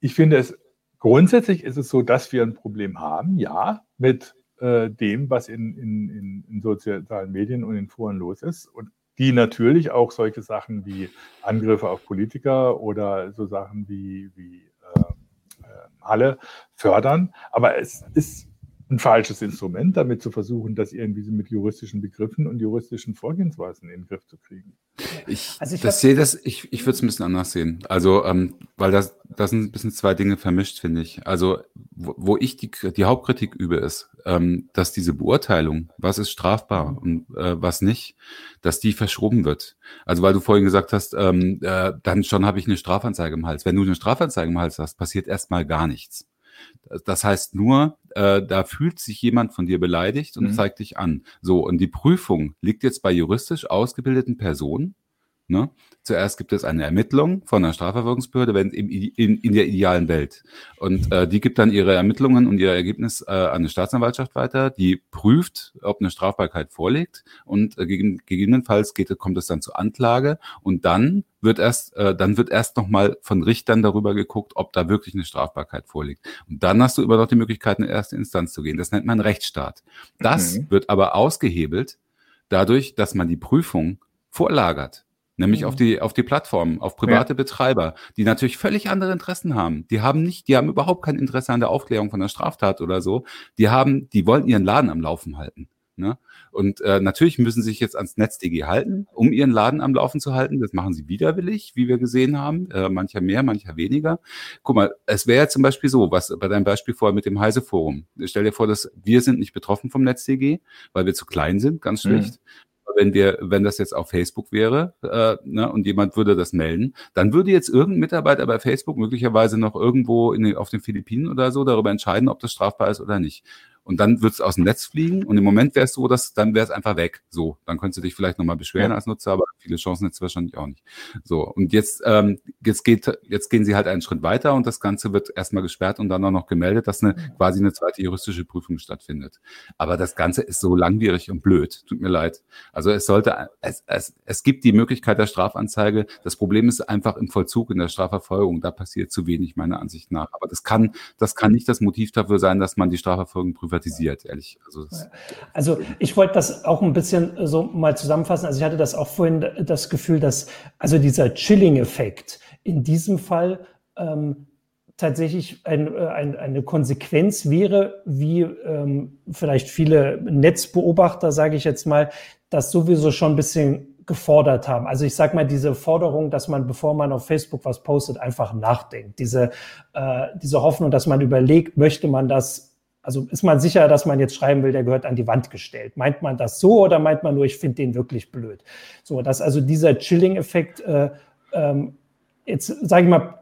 ich finde es, grundsätzlich ist es so, dass wir ein Problem haben, ja, mit äh, dem, was in, in, in, in sozialen Medien und in Foren los ist und die natürlich auch solche Sachen wie Angriffe auf Politiker oder so Sachen wie, wie äh, äh, Halle fördern. Aber es ist ein falsches Instrument, damit zu versuchen, das irgendwie mit juristischen Begriffen und juristischen Vorgehensweisen in den Griff zu kriegen. Ich, also ich das sehe das, ich, ich würde es ein bisschen anders sehen. Also, ähm, weil das, das sind ein bisschen zwei Dinge vermischt, finde ich. Also, wo, wo ich die, die Hauptkritik übe, ist, ähm, dass diese Beurteilung, was ist strafbar und äh, was nicht, dass die verschoben wird. Also, weil du vorhin gesagt hast, ähm, äh, dann schon habe ich eine Strafanzeige im Hals. Wenn du eine Strafanzeige im Hals hast, passiert erstmal gar nichts. Das heißt nur, äh, da fühlt sich jemand von dir beleidigt und mhm. zeigt dich an. So, und die Prüfung liegt jetzt bei juristisch ausgebildeten Personen. Ne? Zuerst gibt es eine Ermittlung von der Strafverfolgungsbehörde wenn, in, in, in der idealen Welt. Und äh, die gibt dann ihre Ermittlungen und ihr Ergebnis äh, an die Staatsanwaltschaft weiter. Die prüft, ob eine Strafbarkeit vorliegt und äh, gegen, gegebenenfalls geht, kommt es dann zur Anklage und dann wird erst, äh, dann wird erst nochmal von Richtern darüber geguckt, ob da wirklich eine Strafbarkeit vorliegt. Und dann hast du immer noch die Möglichkeit, in die erste Instanz zu gehen. Das nennt man Rechtsstaat. Das mhm. wird aber ausgehebelt dadurch, dass man die Prüfung vorlagert nämlich mhm. auf die auf die Plattformen, auf private ja. Betreiber, die natürlich völlig andere Interessen haben. Die haben nicht, die haben überhaupt kein Interesse an der Aufklärung von der Straftat oder so. Die haben, die wollen ihren Laden am Laufen halten. Ne? Und äh, natürlich müssen sie sich jetzt ans NetzDG halten, um ihren Laden am Laufen zu halten. Das machen sie widerwillig, wie wir gesehen haben. Äh, mancher mehr, mancher weniger. Guck mal, es wäre ja zum Beispiel so, was bei deinem Beispiel vorher mit dem Heise-Forum. Stell dir vor, dass wir sind nicht betroffen vom NetzDG, weil wir zu klein sind, ganz schlicht. Mhm wenn wir, wenn das jetzt auf Facebook wäre äh, ne, und jemand würde das melden, dann würde jetzt irgendein Mitarbeiter bei Facebook möglicherweise noch irgendwo in den, auf den Philippinen oder so darüber entscheiden, ob das strafbar ist oder nicht und dann wird es aus dem Netz fliegen und im Moment wäre es so, dass dann wäre es einfach weg. So, dann könntest du dich vielleicht nochmal beschweren ja. als Nutzer, aber viele Chancen jetzt wahrscheinlich auch nicht. So, und jetzt, ähm, jetzt geht, jetzt gehen sie halt einen Schritt weiter und das Ganze wird erstmal gesperrt und dann auch noch gemeldet, dass eine quasi eine zweite juristische Prüfung stattfindet. Aber das Ganze ist so langwierig und blöd. Tut mir leid. Also es sollte, es, es, es gibt die Möglichkeit der Strafanzeige. Das Problem ist einfach im Vollzug, in der Strafverfolgung. Da passiert zu wenig meiner Ansicht nach. Aber das kann, das kann nicht das Motiv dafür sein, dass man die Strafverfolgung prüft privatisiert, ehrlich. Also, also ich wollte das auch ein bisschen äh, so mal zusammenfassen. Also ich hatte das auch vorhin das Gefühl, dass also dieser Chilling-Effekt in diesem Fall ähm, tatsächlich ein, äh, ein, eine Konsequenz wäre, wie ähm, vielleicht viele Netzbeobachter, sage ich jetzt mal, das sowieso schon ein bisschen gefordert haben. Also ich sage mal, diese Forderung, dass man, bevor man auf Facebook was postet, einfach nachdenkt. Diese, äh, diese Hoffnung, dass man überlegt, möchte man das also ist man sicher, dass man jetzt schreiben will, der gehört an die Wand gestellt. Meint man das so oder meint man nur, ich finde den wirklich blöd? So, dass also dieser Chilling-Effekt, äh, ähm, jetzt sage ich mal,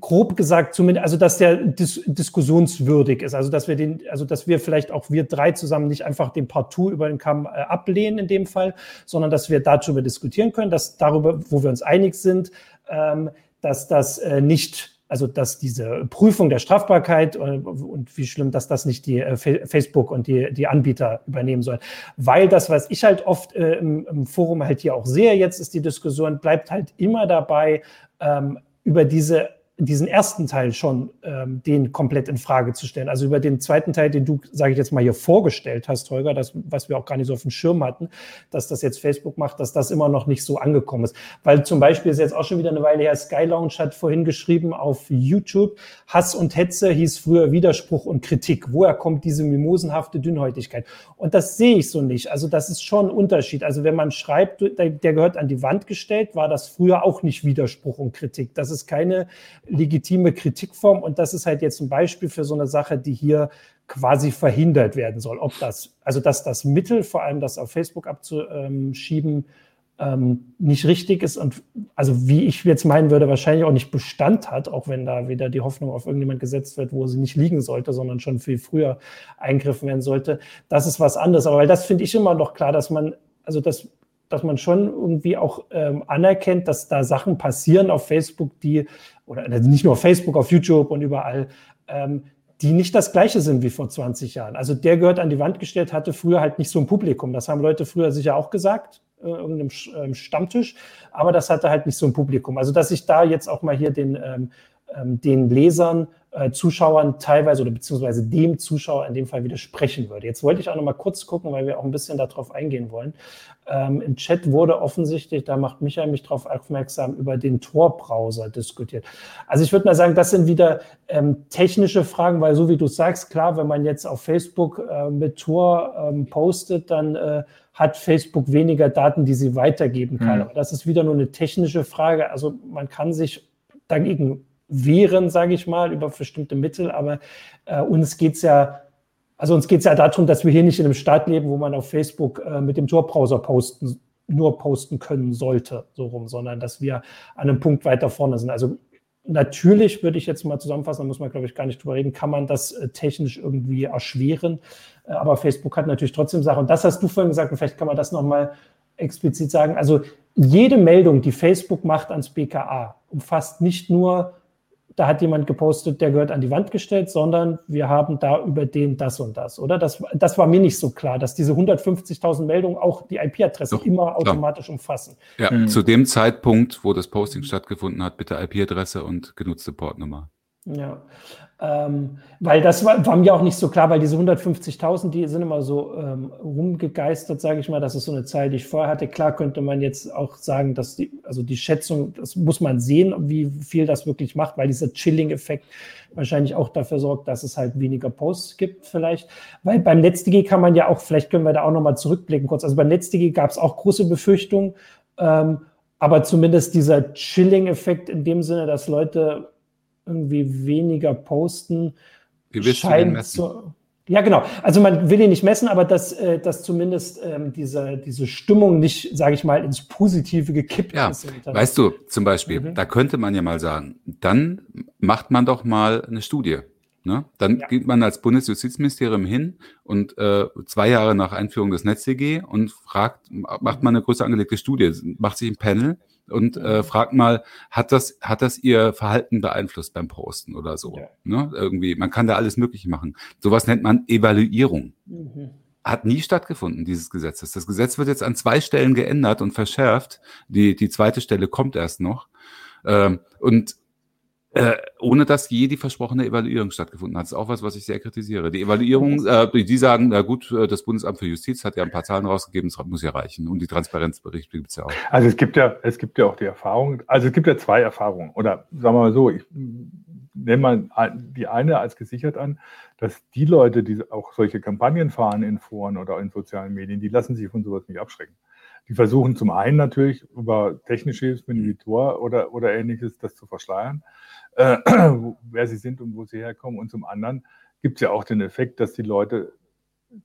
grob gesagt zumindest, also dass der dis diskussionswürdig ist, also dass wir den, also dass wir vielleicht auch wir drei zusammen nicht einfach den Partout über den Kamm äh, ablehnen in dem Fall, sondern dass wir darüber diskutieren können, dass darüber, wo wir uns einig sind, ähm, dass das äh, nicht also dass diese Prüfung der Strafbarkeit und, äh, und wie schlimm, dass das nicht die äh, Facebook und die, die Anbieter übernehmen sollen. Weil das, was ich halt oft äh, im, im, Forum halt hier auch sehe, jetzt ist die Diskussion, bleibt halt immer dabei, ähm, über diese diesen ersten Teil schon ähm, den komplett in Frage zu stellen. Also über den zweiten Teil, den du, sage ich jetzt mal, hier vorgestellt hast, Holger, das, was wir auch gar nicht so auf dem Schirm hatten, dass das jetzt Facebook macht, dass das immer noch nicht so angekommen ist. Weil zum Beispiel ist jetzt auch schon wieder eine Weile her, Sky Lounge hat vorhin geschrieben auf YouTube, Hass und Hetze hieß früher Widerspruch und Kritik. Woher kommt diese mimosenhafte Dünnhäutigkeit? Und das sehe ich so nicht. Also das ist schon ein Unterschied. Also wenn man schreibt, der, der gehört an die Wand gestellt, war das früher auch nicht Widerspruch und Kritik. Das ist keine legitime Kritikform und das ist halt jetzt ein Beispiel für so eine Sache, die hier quasi verhindert werden soll. Ob das, also dass das Mittel, vor allem das auf Facebook abzuschieben, ähm, nicht richtig ist und also wie ich jetzt meinen würde, wahrscheinlich auch nicht Bestand hat, auch wenn da wieder die Hoffnung auf irgendjemand gesetzt wird, wo sie nicht liegen sollte, sondern schon viel früher eingriffen werden sollte. Das ist was anderes. Aber weil das finde ich immer noch klar, dass man, also das dass man schon irgendwie auch ähm, anerkennt, dass da Sachen passieren auf Facebook, die, oder also nicht nur auf Facebook, auf YouTube und überall, ähm, die nicht das gleiche sind wie vor 20 Jahren. Also der gehört an die Wand gestellt, hatte früher halt nicht so ein Publikum. Das haben Leute früher sicher auch gesagt, äh, irgendeinem ähm, Stammtisch, aber das hatte halt nicht so ein Publikum. Also dass ich da jetzt auch mal hier den, ähm den Lesern äh, Zuschauern teilweise oder beziehungsweise dem Zuschauer in dem Fall widersprechen würde. Jetzt wollte ich auch noch mal kurz gucken, weil wir auch ein bisschen darauf eingehen wollen. Ähm, Im Chat wurde offensichtlich, da macht Michael mich darauf aufmerksam, über den Tor-Browser diskutiert. Also ich würde mal sagen, das sind wieder ähm, technische Fragen, weil so wie du sagst, klar, wenn man jetzt auf Facebook äh, mit Tor ähm, postet, dann äh, hat Facebook weniger Daten, die sie weitergeben kann. Mhm. Aber das ist wieder nur eine technische Frage. Also man kann sich dagegen wehren, sage ich mal, über bestimmte Mittel. Aber äh, uns geht es ja, also uns geht es ja darum, dass wir hier nicht in einem Staat leben, wo man auf Facebook äh, mit dem Tor-Browser posten, nur posten können sollte, so rum, sondern dass wir an einem Punkt weiter vorne sind. Also natürlich würde ich jetzt mal zusammenfassen, da muss man, glaube ich, gar nicht drüber reden, kann man das äh, technisch irgendwie erschweren. Äh, aber Facebook hat natürlich trotzdem Sachen. Und das hast du vorhin gesagt, und vielleicht kann man das nochmal explizit sagen. Also jede Meldung, die Facebook macht ans BKA, umfasst nicht nur da hat jemand gepostet, der gehört an die Wand gestellt, sondern wir haben da über den das und das, oder? Das, das war mir nicht so klar, dass diese 150.000 Meldungen auch die IP-Adresse immer automatisch klar. umfassen. Ja, mhm. zu dem Zeitpunkt, wo das Posting stattgefunden hat, bitte IP-Adresse und genutzte Portnummer. Ja, ähm, weil das war, war, mir auch nicht so klar, weil diese 150.000, die sind immer so ähm, rumgegeistert, sage ich mal. Das ist so eine Zahl, die ich vorher hatte. Klar könnte man jetzt auch sagen, dass die, also die Schätzung, das muss man sehen, wie viel das wirklich macht, weil dieser Chilling-Effekt wahrscheinlich auch dafür sorgt, dass es halt weniger Posts gibt vielleicht. Weil beim NetzDG kann man ja auch, vielleicht können wir da auch nochmal zurückblicken kurz. Also beim NetzDG gab es auch große Befürchtungen, ähm, aber zumindest dieser Chilling-Effekt in dem Sinne, dass Leute irgendwie weniger posten. Wie willst scheint du den messen? So, Ja, genau. Also man will ihn nicht messen, aber dass, äh, dass zumindest ähm, diese, diese Stimmung nicht, sage ich mal, ins Positive gekippt ja, ist. Weißt du, zum Beispiel, mhm. da könnte man ja mal sagen, dann macht man doch mal eine Studie. Ne? Dann ja. geht man als Bundesjustizministerium hin und äh, zwei Jahre nach Einführung des NetzDG und fragt, macht man eine größer angelegte Studie, macht sich ein Panel und äh, mhm. fragt mal, hat das, hat das ihr Verhalten beeinflusst beim Posten oder so? Ja. Ne? Irgendwie, man kann da alles Mögliche machen. Sowas nennt man Evaluierung. Mhm. Hat nie stattgefunden, dieses Gesetzes. Das Gesetz wird jetzt an zwei Stellen geändert und verschärft. Die, die zweite Stelle kommt erst noch. Ähm, und äh, ohne dass je die versprochene Evaluierung stattgefunden hat. Das ist auch was, was ich sehr kritisiere. Die Evaluierung, äh, die sagen, na gut, äh, das Bundesamt für Justiz hat ja ein paar Zahlen rausgegeben, das muss ja reichen. Und die Transparenzberichte gibt es ja auch. Also es gibt ja, es gibt ja auch die Erfahrung, also es gibt ja zwei Erfahrungen. Oder sagen wir mal so, ich nenne mal die eine als gesichert an, dass die Leute, die auch solche Kampagnen fahren in Foren oder in sozialen Medien, die lassen sich von sowas nicht abschrecken. Die versuchen zum einen natürlich über technische Hilfen wie Tor oder, oder ähnliches das zu verschleiern äh, wer sie sind und wo sie herkommen. Und zum anderen gibt es ja auch den Effekt, dass die Leute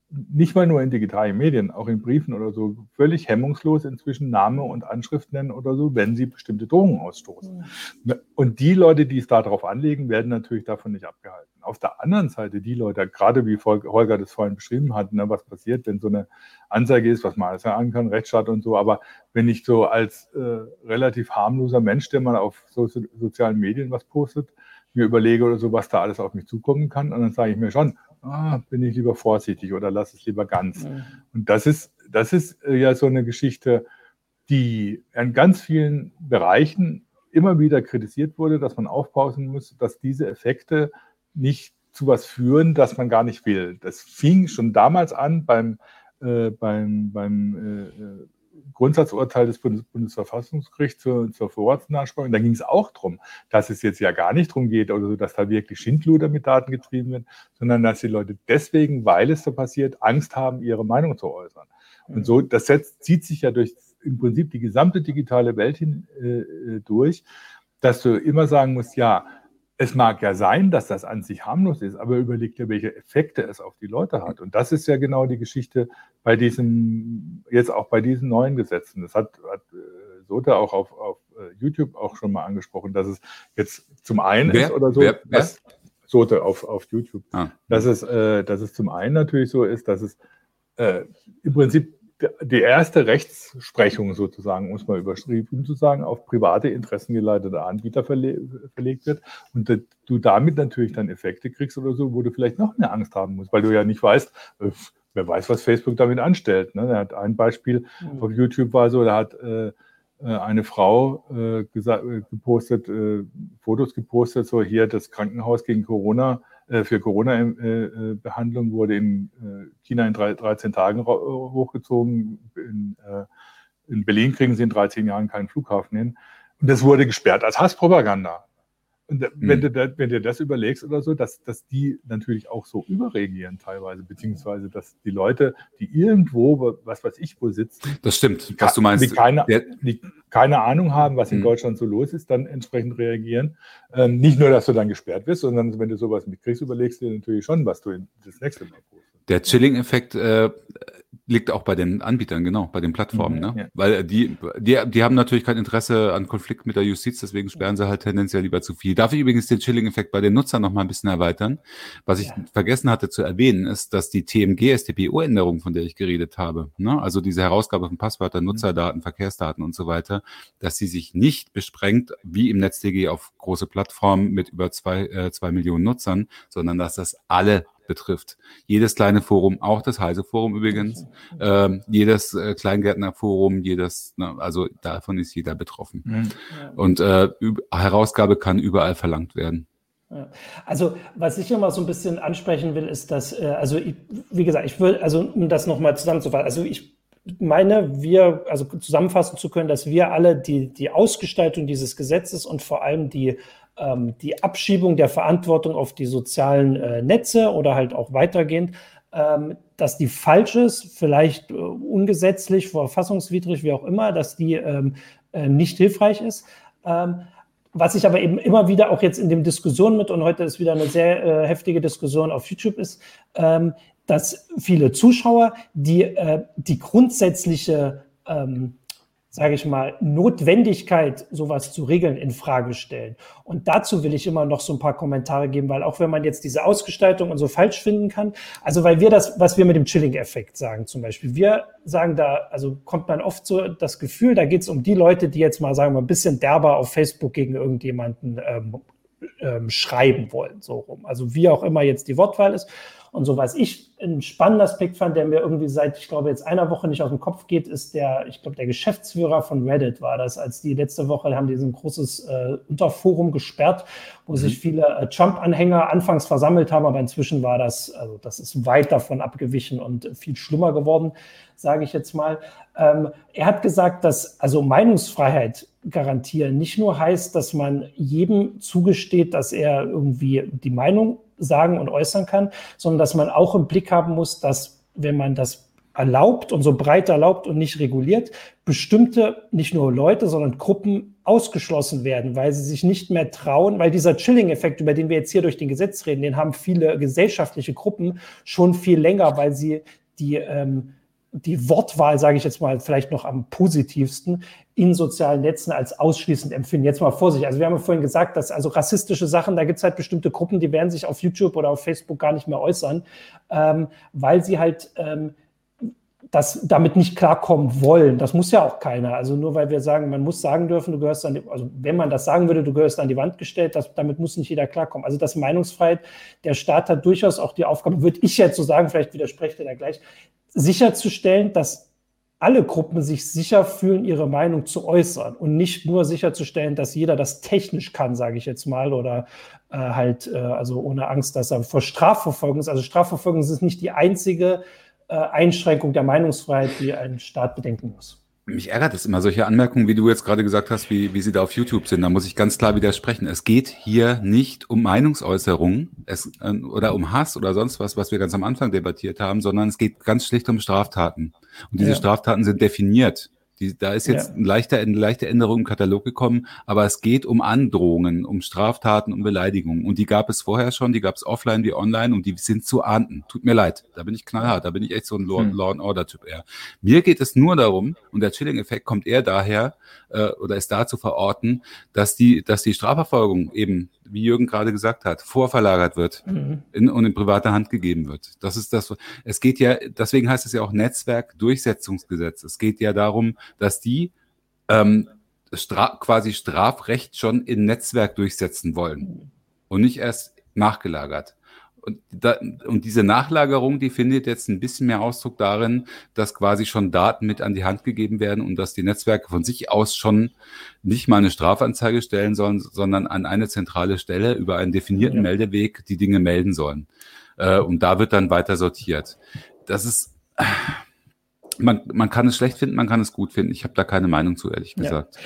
nicht mal nur in digitalen Medien, auch in Briefen oder so, völlig hemmungslos inzwischen Name und Anschrift nennen oder so, wenn sie bestimmte Drohungen ausstoßen. Ja. Und die Leute, die es darauf anlegen, werden natürlich davon nicht abgehalten. Auf der anderen Seite die Leute, gerade wie Holger das vorhin beschrieben hat, ne, was passiert, wenn so eine Anzeige ist, was man alles sagen kann, Rechtsstaat und so, aber wenn ich so als äh, relativ harmloser Mensch, der mal auf so, sozialen Medien was postet, mir überlege oder so, was da alles auf mich zukommen kann, und dann sage ich mir schon, ah, bin ich lieber vorsichtig oder lass es lieber ganz. Mhm. Und das ist, das ist äh, ja so eine Geschichte, die in ganz vielen Bereichen immer wieder kritisiert wurde, dass man aufpassen muss, dass diese Effekte nicht zu was führen, das man gar nicht will. Das fing schon damals an beim, äh, beim, beim äh, äh Grundsatzurteil des Bundes Bundesverfassungsgerichts zur, zur Vorratsnachsprechung. Da ging es auch darum, dass es jetzt ja gar nicht darum geht, oder so, dass da wirklich Schindluder mit Daten getrieben wird, sondern dass die Leute deswegen, weil es so passiert, Angst haben, ihre Meinung zu äußern. Und so, das setzt, zieht sich ja durch im Prinzip die gesamte digitale Welt hin, äh, durch, dass du immer sagen musst, ja, es mag ja sein, dass das an sich harmlos ist, aber überleg dir, welche Effekte es auf die Leute hat. Und das ist ja genau die Geschichte bei diesem, jetzt auch bei diesen neuen Gesetzen. Das hat, hat äh, Sote auch auf, auf äh, YouTube auch schon mal angesprochen, dass es jetzt zum einen wer, ist oder so, wer, wer? Sote auf, auf YouTube, ah. dass, es, äh, dass es zum einen natürlich so ist, dass es äh, im Prinzip die erste Rechtsprechung sozusagen, um es mal überschrieben zu sagen, auf private interessengeleitete Anbieter verle verlegt wird und du damit natürlich dann Effekte kriegst oder so, wo du vielleicht noch mehr Angst haben musst, weil du ja nicht weißt, äh, wer weiß, was Facebook damit anstellt. Ne? Er hat ein Beispiel mhm. auf YouTube war so, da hat äh, äh eine Frau äh, äh, gepostet, äh, Fotos gepostet, so hier das Krankenhaus gegen Corona für Corona-Behandlung äh, wurde in äh, China in 13 Tagen hochgezogen. In, in Berlin kriegen sie in 13 Jahren keinen Flughafen hin. Und das wurde gesperrt als Hasspropaganda. Und wenn, mhm. du, wenn du das überlegst oder so, dass, dass die natürlich auch so überreagieren teilweise, beziehungsweise dass die Leute, die irgendwo, was weiß ich, wo sitzen, das stimmt, was du meinst, die keine, die keine Ahnung haben, was in mhm. Deutschland so los ist, dann entsprechend reagieren. Ähm, nicht nur, dass du dann gesperrt wirst, sondern wenn du sowas mitkriegst, überlegst du dir natürlich schon, was du das nächste Mal postest. Der Chilling-Effekt äh, liegt auch bei den Anbietern, genau, bei den Plattformen, mhm, ne? Ja. Weil äh, die, die, die haben natürlich kein Interesse an Konflikt mit der Justiz, deswegen sperren sie halt tendenziell lieber zu viel. Darf ich übrigens den Chilling-Effekt bei den Nutzern noch mal ein bisschen erweitern? Was ich ja. vergessen hatte zu erwähnen, ist, dass die TMG-STPO-Änderung, von der ich geredet habe, ne? also diese Herausgabe von Passwörtern, mhm. Nutzerdaten, Verkehrsdaten und so weiter, dass sie sich nicht besprengt, wie im NetzDG auf große Plattformen mit über zwei, äh, zwei Millionen Nutzern, sondern dass das alle betrifft. Jedes kleine Forum, auch das Heise Forum übrigens, ähm, jedes äh, Kleingärtnerforum, jedes, ne, also davon ist jeder betroffen. Mhm. Und äh, Herausgabe kann überall verlangt werden. Also, was ich immer so ein bisschen ansprechen will, ist, dass, äh, also, ich, wie gesagt, ich will, also, um das nochmal zusammenzufassen, also ich meine, wir, also zusammenfassen zu können, dass wir alle die, die Ausgestaltung dieses Gesetzes und vor allem die ähm, die Abschiebung der Verantwortung auf die sozialen äh, Netze oder halt auch weitergehend, ähm, dass die falsch ist, vielleicht äh, ungesetzlich, verfassungswidrig, wie auch immer, dass die ähm, äh, nicht hilfreich ist. Ähm, was ich aber eben immer wieder auch jetzt in den Diskussionen mit, und heute ist wieder eine sehr äh, heftige Diskussion auf YouTube ist, ähm, dass viele Zuschauer die, äh, die grundsätzliche ähm, sage ich mal, Notwendigkeit, sowas zu regeln, in Frage stellen. Und dazu will ich immer noch so ein paar Kommentare geben, weil auch wenn man jetzt diese Ausgestaltung und so falsch finden kann, also weil wir das, was wir mit dem Chilling-Effekt sagen zum Beispiel, wir sagen da, also kommt man oft so das Gefühl, da geht es um die Leute, die jetzt mal, sagen wir, ein bisschen derber auf Facebook gegen irgendjemanden ähm, ähm, schreiben wollen, so rum. Also wie auch immer jetzt die Wortwahl ist. Und so was ich einen spannenden Aspekt fand, der mir irgendwie seit, ich glaube, jetzt einer Woche nicht aus dem Kopf geht, ist der, ich glaube, der Geschäftsführer von Reddit war das, als die letzte Woche haben die so ein großes äh, Unterforum gesperrt, wo mhm. sich viele äh, Trump-Anhänger anfangs versammelt haben, aber inzwischen war das, also das ist weit davon abgewichen und viel schlimmer geworden, sage ich jetzt mal. Ähm, er hat gesagt, dass also Meinungsfreiheit garantieren nicht nur heißt, dass man jedem zugesteht, dass er irgendwie die Meinung sagen und äußern kann, sondern dass man auch im Blick haben muss, dass wenn man das erlaubt und so breit erlaubt und nicht reguliert, bestimmte nicht nur Leute, sondern Gruppen ausgeschlossen werden, weil sie sich nicht mehr trauen, weil dieser Chilling-Effekt, über den wir jetzt hier durch den Gesetz reden, den haben viele gesellschaftliche Gruppen schon viel länger, weil sie die ähm, die Wortwahl, sage ich jetzt mal, vielleicht noch am positivsten in sozialen Netzen als ausschließend empfinden. Jetzt mal Vorsicht. Also wir haben ja vorhin gesagt, dass also rassistische Sachen, da gibt es halt bestimmte Gruppen, die werden sich auf YouTube oder auf Facebook gar nicht mehr äußern, ähm, weil sie halt ähm, das damit nicht klarkommen wollen. Das muss ja auch keiner. Also nur weil wir sagen, man muss sagen dürfen, du gehörst an die, also wenn man das sagen würde, du gehörst an die Wand gestellt, das, damit muss nicht jeder klarkommen. Also das Meinungsfreiheit, der Staat hat durchaus auch die Aufgabe, würde ich jetzt so sagen, vielleicht widersprecht er da gleich, sicherzustellen, dass alle Gruppen sich sicher fühlen, ihre Meinung zu äußern und nicht nur sicherzustellen, dass jeder das technisch kann, sage ich jetzt mal, oder äh, halt, äh, also ohne Angst, dass er vor Strafverfolgung ist. Also Strafverfolgung ist nicht die einzige äh, Einschränkung der Meinungsfreiheit, die ein Staat bedenken muss. Mich ärgert es immer, solche Anmerkungen, wie du jetzt gerade gesagt hast, wie, wie sie da auf YouTube sind. Da muss ich ganz klar widersprechen. Es geht hier nicht um Meinungsäußerung es, äh, oder um Hass oder sonst was, was wir ganz am Anfang debattiert haben, sondern es geht ganz schlicht um Straftaten. Und diese ja. Straftaten sind definiert. Die, da ist jetzt ja. ein leichter, eine leichte Änderung im Katalog gekommen, aber es geht um Androhungen, um Straftaten, um Beleidigungen. Und die gab es vorher schon, die gab es offline wie online und die sind zu ahnden. Tut mir leid, da bin ich knallhart, da bin ich echt so ein Law, hm. Law and Order Typ eher. Mir geht es nur darum, und der Chilling-Effekt kommt eher daher, äh, oder ist da zu verorten, dass die, dass die Strafverfolgung eben wie Jürgen gerade gesagt hat, vorverlagert wird mhm. in, und in private Hand gegeben wird. Das ist das. Es geht ja, deswegen heißt es ja auch Netzwerkdurchsetzungsgesetz. Es geht ja darum, dass die ähm, Stra quasi Strafrecht schon im Netzwerk durchsetzen wollen und nicht erst nachgelagert. Und, da, und diese Nachlagerung, die findet jetzt ein bisschen mehr Ausdruck darin, dass quasi schon Daten mit an die Hand gegeben werden und dass die Netzwerke von sich aus schon nicht mal eine Strafanzeige stellen sollen, sondern an eine zentrale Stelle über einen definierten ja. Meldeweg die Dinge melden sollen. Äh, und da wird dann weiter sortiert. Das ist, man, man kann es schlecht finden, man kann es gut finden. Ich habe da keine Meinung zu, ehrlich gesagt. Ja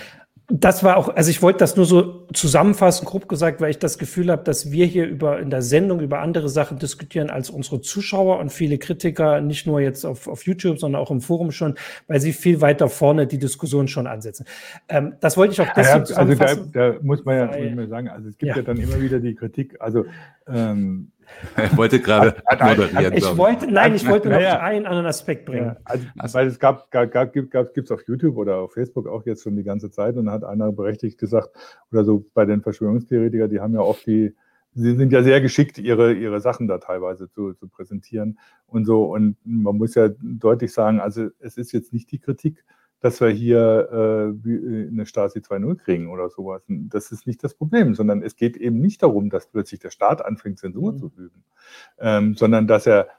das war auch, also ich wollte das nur so zusammenfassen, grob gesagt, weil ich das Gefühl habe, dass wir hier über in der Sendung über andere Sachen diskutieren als unsere Zuschauer und viele Kritiker, nicht nur jetzt auf, auf YouTube, sondern auch im Forum schon, weil sie viel weiter vorne die Diskussion schon ansetzen. Ähm, das wollte ich auch deswegen ja, Also da, da, muss man ja muss man sagen, also es gibt ja. ja dann immer wieder die Kritik, also ähm, er wollte gerade moderieren. Ich wollte, nein, ich wollte noch ja, einen anderen Aspekt bringen. Ja, also, also, weil es gab, gab, gab gibt es auf YouTube oder auf Facebook auch jetzt schon die ganze Zeit und hat einer berechtigt gesagt, oder so bei den Verschwörungstheoretikern, die haben ja oft die, sie sind ja sehr geschickt, ihre, ihre Sachen da teilweise zu, zu präsentieren und so. Und man muss ja deutlich sagen, also es ist jetzt nicht die Kritik, dass wir hier äh, äh eine Stasi 2.0 kriegen oder sowas. Das ist nicht das Problem, sondern es geht eben nicht darum, dass plötzlich der Staat anfängt, Zensur mhm. zu üben, ähm, sondern dass er,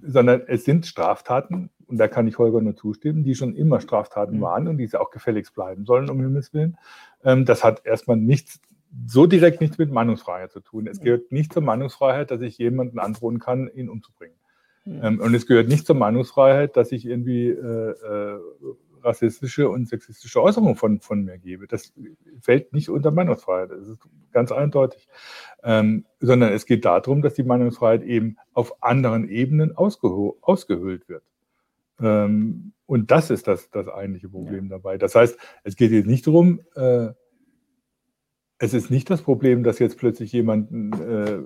sondern es sind Straftaten, und da kann ich Holger nur zustimmen, die schon immer Straftaten mhm. waren und die sie auch gefälligst bleiben sollen, um Himmels Willen. Ähm, das hat erstmal nichts, so direkt nichts mit Meinungsfreiheit zu tun. Es gehört nicht zur Meinungsfreiheit, dass ich jemanden androhen kann, ihn umzubringen. Mhm. Ähm, und es gehört nicht zur Meinungsfreiheit, dass ich irgendwie äh, äh, rassistische und sexistische Äußerungen von, von mir gebe. Das fällt nicht unter Meinungsfreiheit. Das ist ganz eindeutig. Ähm, sondern es geht darum, dass die Meinungsfreiheit eben auf anderen Ebenen ausgehöhlt wird. Ähm, und das ist das, das eigentliche Problem ja. dabei. Das heißt, es geht jetzt nicht darum, äh, es ist nicht das Problem, dass jetzt plötzlich jemand äh,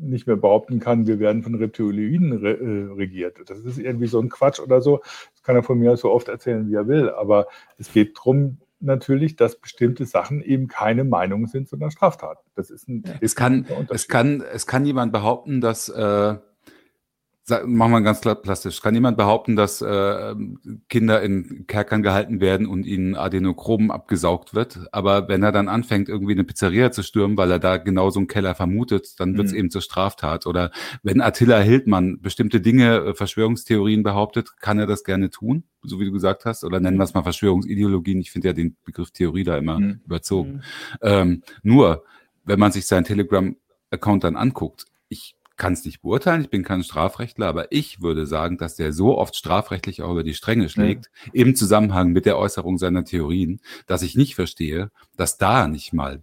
nicht mehr behaupten kann, wir werden von Reptiloiden re äh, regiert. Das ist irgendwie so ein Quatsch oder so. Das kann er von mir so oft erzählen, wie er will. Aber es geht darum, natürlich, dass bestimmte Sachen eben keine Meinung sind, sondern Straftaten. Das ist ein, es kann, es kann, es kann jemand behaupten, dass äh, Machen wir ganz plastisch. Kann jemand behaupten, dass äh, Kinder in Kerkern gehalten werden und ihnen Adenochrom abgesaugt wird? Aber wenn er dann anfängt, irgendwie eine Pizzeria zu stürmen, weil er da genau so einen Keller vermutet, dann wird es mhm. eben zur Straftat. Oder wenn Attila Hildmann bestimmte Dinge, äh, Verschwörungstheorien behauptet, kann er das gerne tun, so wie du gesagt hast. Oder nennen wir es mal Verschwörungsideologien. Ich finde ja den Begriff Theorie da immer mhm. überzogen. Mhm. Ähm, nur, wenn man sich seinen Telegram-Account dann anguckt, kann es nicht beurteilen, ich bin kein Strafrechtler, aber ich würde sagen, dass der so oft strafrechtlich auch über die Stränge schlägt, ja. im Zusammenhang mit der Äußerung seiner Theorien, dass ich nicht verstehe, dass da nicht mal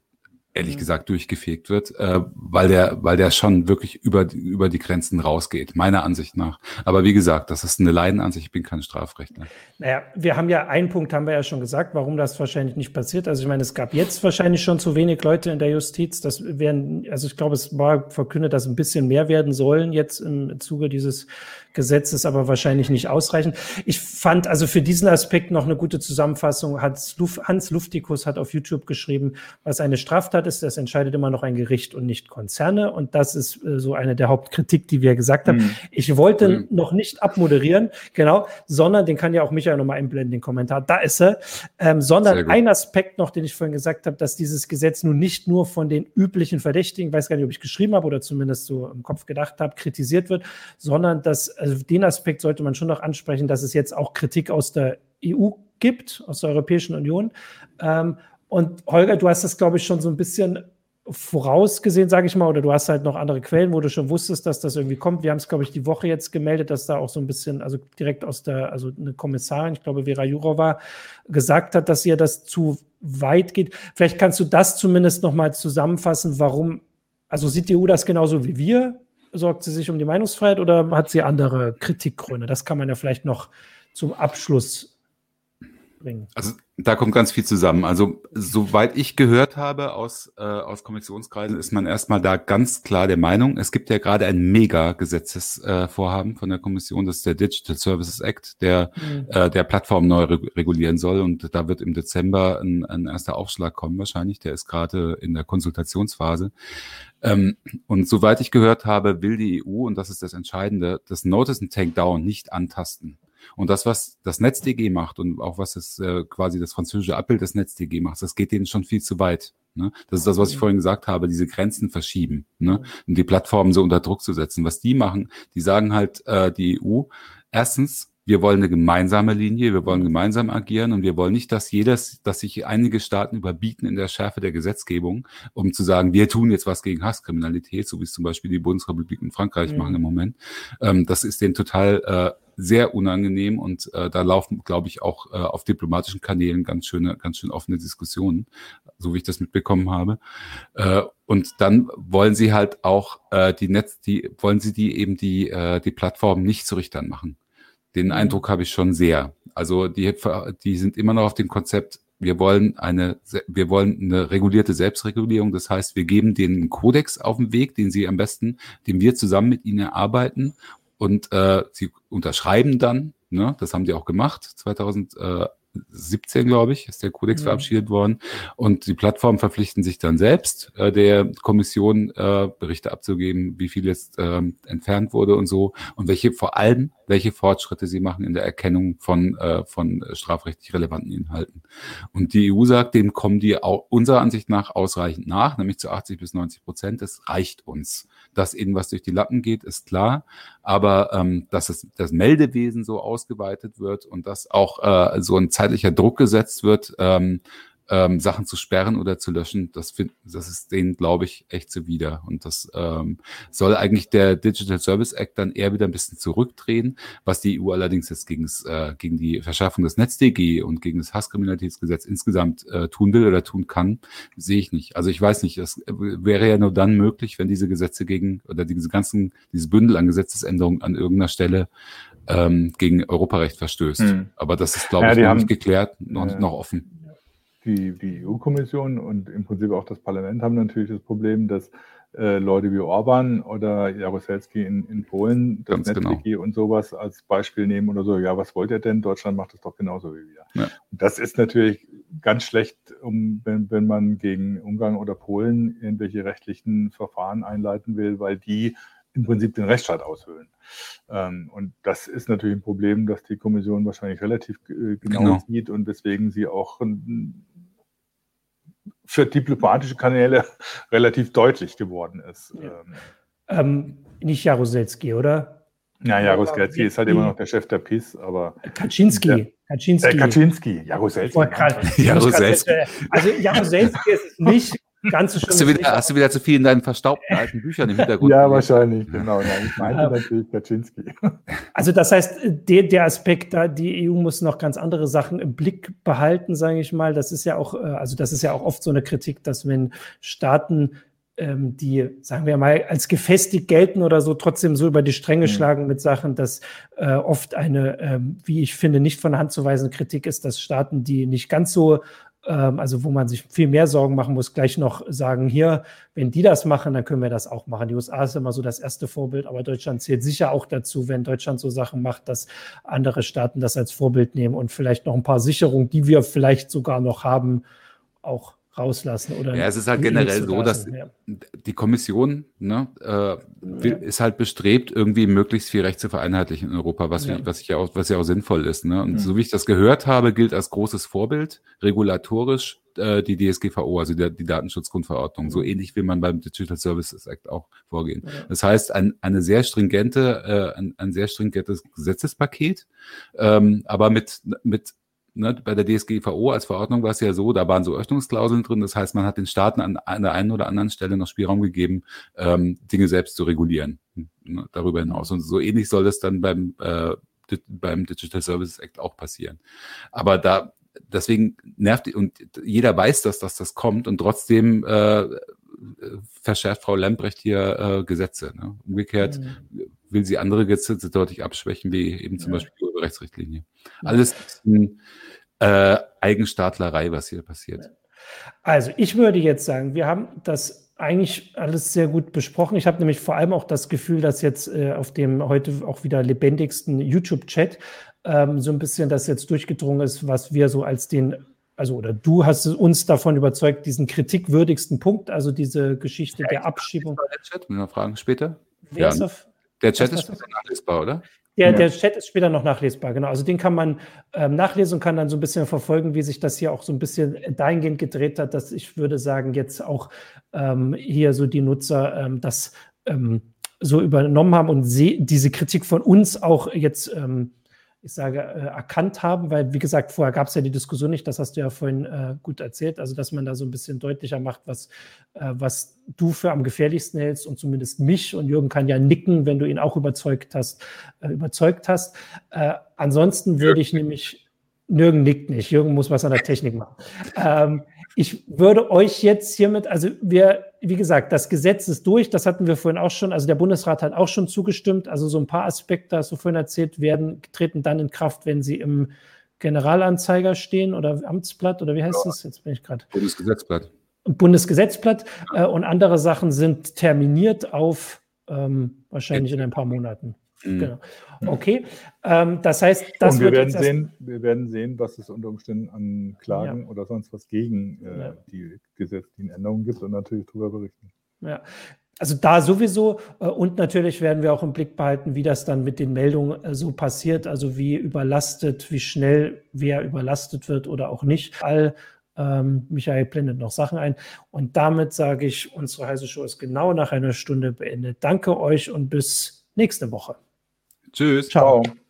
ehrlich mhm. gesagt durchgefegt wird, äh, weil der, weil der schon wirklich über, über die Grenzen rausgeht, meiner Ansicht nach. Aber wie gesagt, das ist eine Leidenansicht, ich bin kein Strafrechtler. Naja, wir haben ja einen Punkt, haben wir ja schon gesagt, warum das wahrscheinlich nicht passiert. Also ich meine, es gab jetzt wahrscheinlich schon zu wenig Leute in der Justiz. Das wären, also ich glaube, es war verkündet, dass ein bisschen mehr werden sollen jetzt im Zuge dieses Gesetzes, aber wahrscheinlich nicht ausreichend. Ich fand also für diesen Aspekt noch eine gute Zusammenfassung. Hans, Luf, Hans Luftikus hat auf YouTube geschrieben, was eine Straftat ist, das entscheidet immer noch ein Gericht und nicht Konzerne. Und das ist äh, so eine der Hauptkritik, die wir gesagt haben. Mhm. Ich wollte mhm. noch nicht abmoderieren, genau, sondern den kann ja auch Michael nochmal einblenden, den Kommentar. Da ist er. Ähm, sondern ein Aspekt noch, den ich vorhin gesagt habe, dass dieses Gesetz nun nicht nur von den üblichen Verdächtigen, weiß gar nicht, ob ich geschrieben habe oder zumindest so im Kopf gedacht habe, kritisiert wird, sondern dass also den Aspekt sollte man schon noch ansprechen, dass es jetzt auch Kritik aus der EU gibt, aus der Europäischen Union. Ähm, und Holger, du hast das, glaube ich, schon so ein bisschen vorausgesehen, sage ich mal, oder du hast halt noch andere Quellen, wo du schon wusstest, dass das irgendwie kommt. Wir haben es, glaube ich, die Woche jetzt gemeldet, dass da auch so ein bisschen, also direkt aus der, also eine Kommissarin, ich glaube, Vera Jourova, gesagt hat, dass ihr das zu weit geht. Vielleicht kannst du das zumindest noch mal zusammenfassen, warum, also sieht die EU das genauso wie wir? Sorgt sie sich um die Meinungsfreiheit oder hat sie andere Kritikgründe? Das kann man ja vielleicht noch zum Abschluss bringen. Also da kommt ganz viel zusammen. Also soweit ich gehört habe aus, äh, aus Kommissionskreisen, ist man erstmal da ganz klar der Meinung, es gibt ja gerade ein Mega-Gesetzesvorhaben äh, von der Kommission, das ist der Digital Services Act, der mhm. äh, der Plattform neu re regulieren soll. Und da wird im Dezember ein, ein erster Aufschlag kommen wahrscheinlich. Der ist gerade in der Konsultationsphase. Ähm, und soweit ich gehört habe, will die EU, und das ist das Entscheidende, das Notice and Takedown nicht antasten. Und das, was das NetzDG macht und auch was es äh, quasi das französische Abbild des NetzDG macht, das geht denen schon viel zu weit. Ne? Das ist das, was ich vorhin gesagt habe, diese Grenzen verschieben ne? und die Plattformen so unter Druck zu setzen. Was die machen, die sagen halt, äh, die EU, erstens, wir wollen eine gemeinsame Linie, wir wollen gemeinsam agieren und wir wollen nicht, dass jedes, dass sich einige Staaten überbieten in der Schärfe der Gesetzgebung, um zu sagen, wir tun jetzt was gegen Hasskriminalität, so wie es zum Beispiel die Bundesrepublik und Frankreich mhm. machen im Moment. Ähm, das ist denen total äh, sehr unangenehm und äh, da laufen, glaube ich, auch äh, auf diplomatischen Kanälen ganz schöne, ganz schön offene Diskussionen, so wie ich das mitbekommen habe. Äh, und dann wollen sie halt auch äh, die Netz, die wollen sie die eben die äh, die Plattform nicht zu Richtern machen. Den mhm. Eindruck habe ich schon sehr. Also die die sind immer noch auf dem Konzept wir wollen eine, wir wollen eine regulierte Selbstregulierung. Das heißt, wir geben denen einen Kodex auf den Weg, den sie am besten, den wir zusammen mit ihnen erarbeiten und äh, sie unterschreiben dann, ne, das haben die auch gemacht, 2000, äh, 17, glaube ich, ist der Kodex ja. verabschiedet worden. Und die Plattformen verpflichten sich dann selbst, äh, der Kommission äh, Berichte abzugeben, wie viel jetzt äh, entfernt wurde und so. Und welche, vor allem, welche Fortschritte sie machen in der Erkennung von, äh, von strafrechtlich relevanten Inhalten. Und die EU sagt, dem kommen die auch unserer Ansicht nach ausreichend nach, nämlich zu 80 bis 90 Prozent. Das reicht uns. Dass ihnen was durch die Lappen geht, ist klar. Aber ähm, dass es, das Meldewesen so ausgeweitet wird und dass auch äh, so ein zeitlicher Druck gesetzt wird, ähm, ähm, Sachen zu sperren oder zu löschen, das, find, das ist denen, glaube ich, echt zuwider. Und das ähm, soll eigentlich der Digital Service Act dann eher wieder ein bisschen zurückdrehen, was die EU allerdings jetzt äh, gegen die Verschärfung des NetzDG und gegen das Hasskriminalitätsgesetz insgesamt äh, tun will oder tun kann, sehe ich nicht. Also ich weiß nicht, das wäre ja nur dann möglich, wenn diese Gesetze gegen oder diese ganzen, dieses Bündel an Gesetzesänderungen an irgendeiner Stelle ähm, gegen Europarecht verstößt. Hm. Aber das ist, glaube ja, ich, noch nicht geklärt, noch, äh, noch offen. die, die EU-Kommission und im Prinzip auch das Parlament haben natürlich das Problem, dass äh, Leute wie Orban oder Jaroselski in, in Polen das NetWiki genau. und sowas als Beispiel nehmen oder so, ja, was wollt ihr denn? Deutschland macht das doch genauso wie wir. Ja. Und das ist natürlich ganz schlecht, um, wenn, wenn man gegen Ungarn oder Polen irgendwelche rechtlichen Verfahren einleiten will, weil die im Prinzip den Rechtsstaat aushöhlen. Ähm, und das ist natürlich ein Problem, das die Kommission wahrscheinlich relativ äh, genau, genau, sieht und weswegen sie auch für diplomatische Kanäle relativ deutlich geworden ist. Ja. Ähm, ähm nicht Jaroselski, oder? Ja, Jaroselski ist halt immer noch der Chef der PIS, aber. Kaczynski. Der, Kaczynski. Äh, Kaczynski, Jaroselski. Jaroselski. Also Jaroselski ist es nicht, Ganz so hast, du wieder, hast du wieder zu viel in deinen verstaubten alten Büchern im Hintergrund? ja, wahrscheinlich, genau. Nein, ich meinte natürlich Kaczynski. Also das heißt, der, der Aspekt da, die EU muss noch ganz andere Sachen im Blick behalten, sage ich mal. Das ist ja auch, äh, also das ist ja auch oft so eine Kritik, dass wenn Staaten ähm, die, sagen wir mal, als gefestigt gelten oder so, trotzdem so über die Stränge mhm. schlagen mit Sachen, dass äh, oft eine, ähm, wie ich finde, nicht von der Hand zu weisende Kritik ist, dass Staaten, die nicht ganz so also wo man sich viel mehr Sorgen machen muss, gleich noch sagen, hier, wenn die das machen, dann können wir das auch machen. Die USA ist immer so das erste Vorbild, aber Deutschland zählt sicher auch dazu, wenn Deutschland so Sachen macht, dass andere Staaten das als Vorbild nehmen und vielleicht noch ein paar Sicherungen, die wir vielleicht sogar noch haben, auch rauslassen oder ja es ist halt generell so dass ja. die Kommission ne, äh, will, ist halt bestrebt irgendwie möglichst viel Recht zu vereinheitlichen in Europa was ja. was ich ja auch was ja auch sinnvoll ist ne und ja. so wie ich das gehört habe gilt als großes Vorbild regulatorisch äh, die DSGVO also die, die Datenschutzgrundverordnung so ähnlich wie man beim Digital Services Act auch vorgehen das heißt ein, eine sehr stringente äh, ein, ein sehr stringentes Gesetzespaket ähm, aber mit mit ne, bei der DSGVO als Verordnung war es ja so, da waren so Öffnungsklauseln drin. Das heißt, man hat den Staaten an, an der einen oder anderen Stelle noch Spielraum gegeben, ähm, Dinge selbst zu regulieren. Ne, darüber hinaus. Und so ähnlich soll das dann beim, äh, beim Digital Services Act auch passieren. Aber da, deswegen nervt, und jeder weiß das, dass das kommt und trotzdem äh, verschärft Frau Lambrecht hier äh, Gesetze. Ne? Umgekehrt mhm. Will sie andere Gesetze deutlich abschwächen, wie eben zum ja. Beispiel die Urheberrechtsrichtlinie. Alles äh, Eigenstaatlerei, was hier passiert. Also ich würde jetzt sagen, wir haben das eigentlich alles sehr gut besprochen. Ich habe nämlich vor allem auch das Gefühl, dass jetzt äh, auf dem heute auch wieder lebendigsten YouTube-Chat ähm, so ein bisschen das jetzt durchgedrungen ist, was wir so als den also oder du hast uns davon überzeugt, diesen kritikwürdigsten Punkt, also diese Geschichte ja, der Abschiebung. Fragen später. Ja, der Chat ist nachlesbar, oder? Der, ja. der Chat ist später noch nachlesbar, genau. Also den kann man ähm, nachlesen und kann dann so ein bisschen verfolgen, wie sich das hier auch so ein bisschen dahingehend gedreht hat, dass ich würde sagen, jetzt auch ähm, hier so die Nutzer ähm, das ähm, so übernommen haben und diese Kritik von uns auch jetzt ähm, ich sage, äh, erkannt haben, weil, wie gesagt, vorher gab es ja die Diskussion nicht, das hast du ja vorhin äh, gut erzählt, also dass man da so ein bisschen deutlicher macht, was, äh, was du für am gefährlichsten hältst und zumindest mich und Jürgen kann ja nicken, wenn du ihn auch überzeugt hast, äh, überzeugt hast. Äh, ansonsten würde ich nämlich, Jürgen nickt nicht, Jürgen muss was an der Technik machen. Ähm, ich würde euch jetzt hiermit, also wir, wie gesagt, das Gesetz ist durch, das hatten wir vorhin auch schon, also der Bundesrat hat auch schon zugestimmt, also so ein paar Aspekte, hast du vorhin erzählt, werden, treten dann in Kraft, wenn sie im Generalanzeiger stehen oder Amtsblatt oder wie heißt ja. das? Jetzt bin ich gerade. Bundesgesetzblatt. Bundesgesetzblatt äh, und andere Sachen sind terminiert auf ähm, wahrscheinlich in ein paar Monaten. Mhm. Genau. Okay, ähm, das heißt, das Und wir werden sehen, wir werden sehen, was es unter Umständen an Klagen ja. oder sonst was gegen äh, ja. die gesetzlichen Änderungen gibt und natürlich darüber berichten. Ja, also da sowieso äh, und natürlich werden wir auch im Blick behalten, wie das dann mit den Meldungen äh, so passiert, also wie überlastet, wie schnell wer überlastet wird oder auch nicht. All ähm, Michael blendet noch Sachen ein. Und damit sage ich, unsere heiße Show ist genau nach einer Stunde beendet. Danke euch und bis nächste Woche. Tschüss. Ciao. Ciao.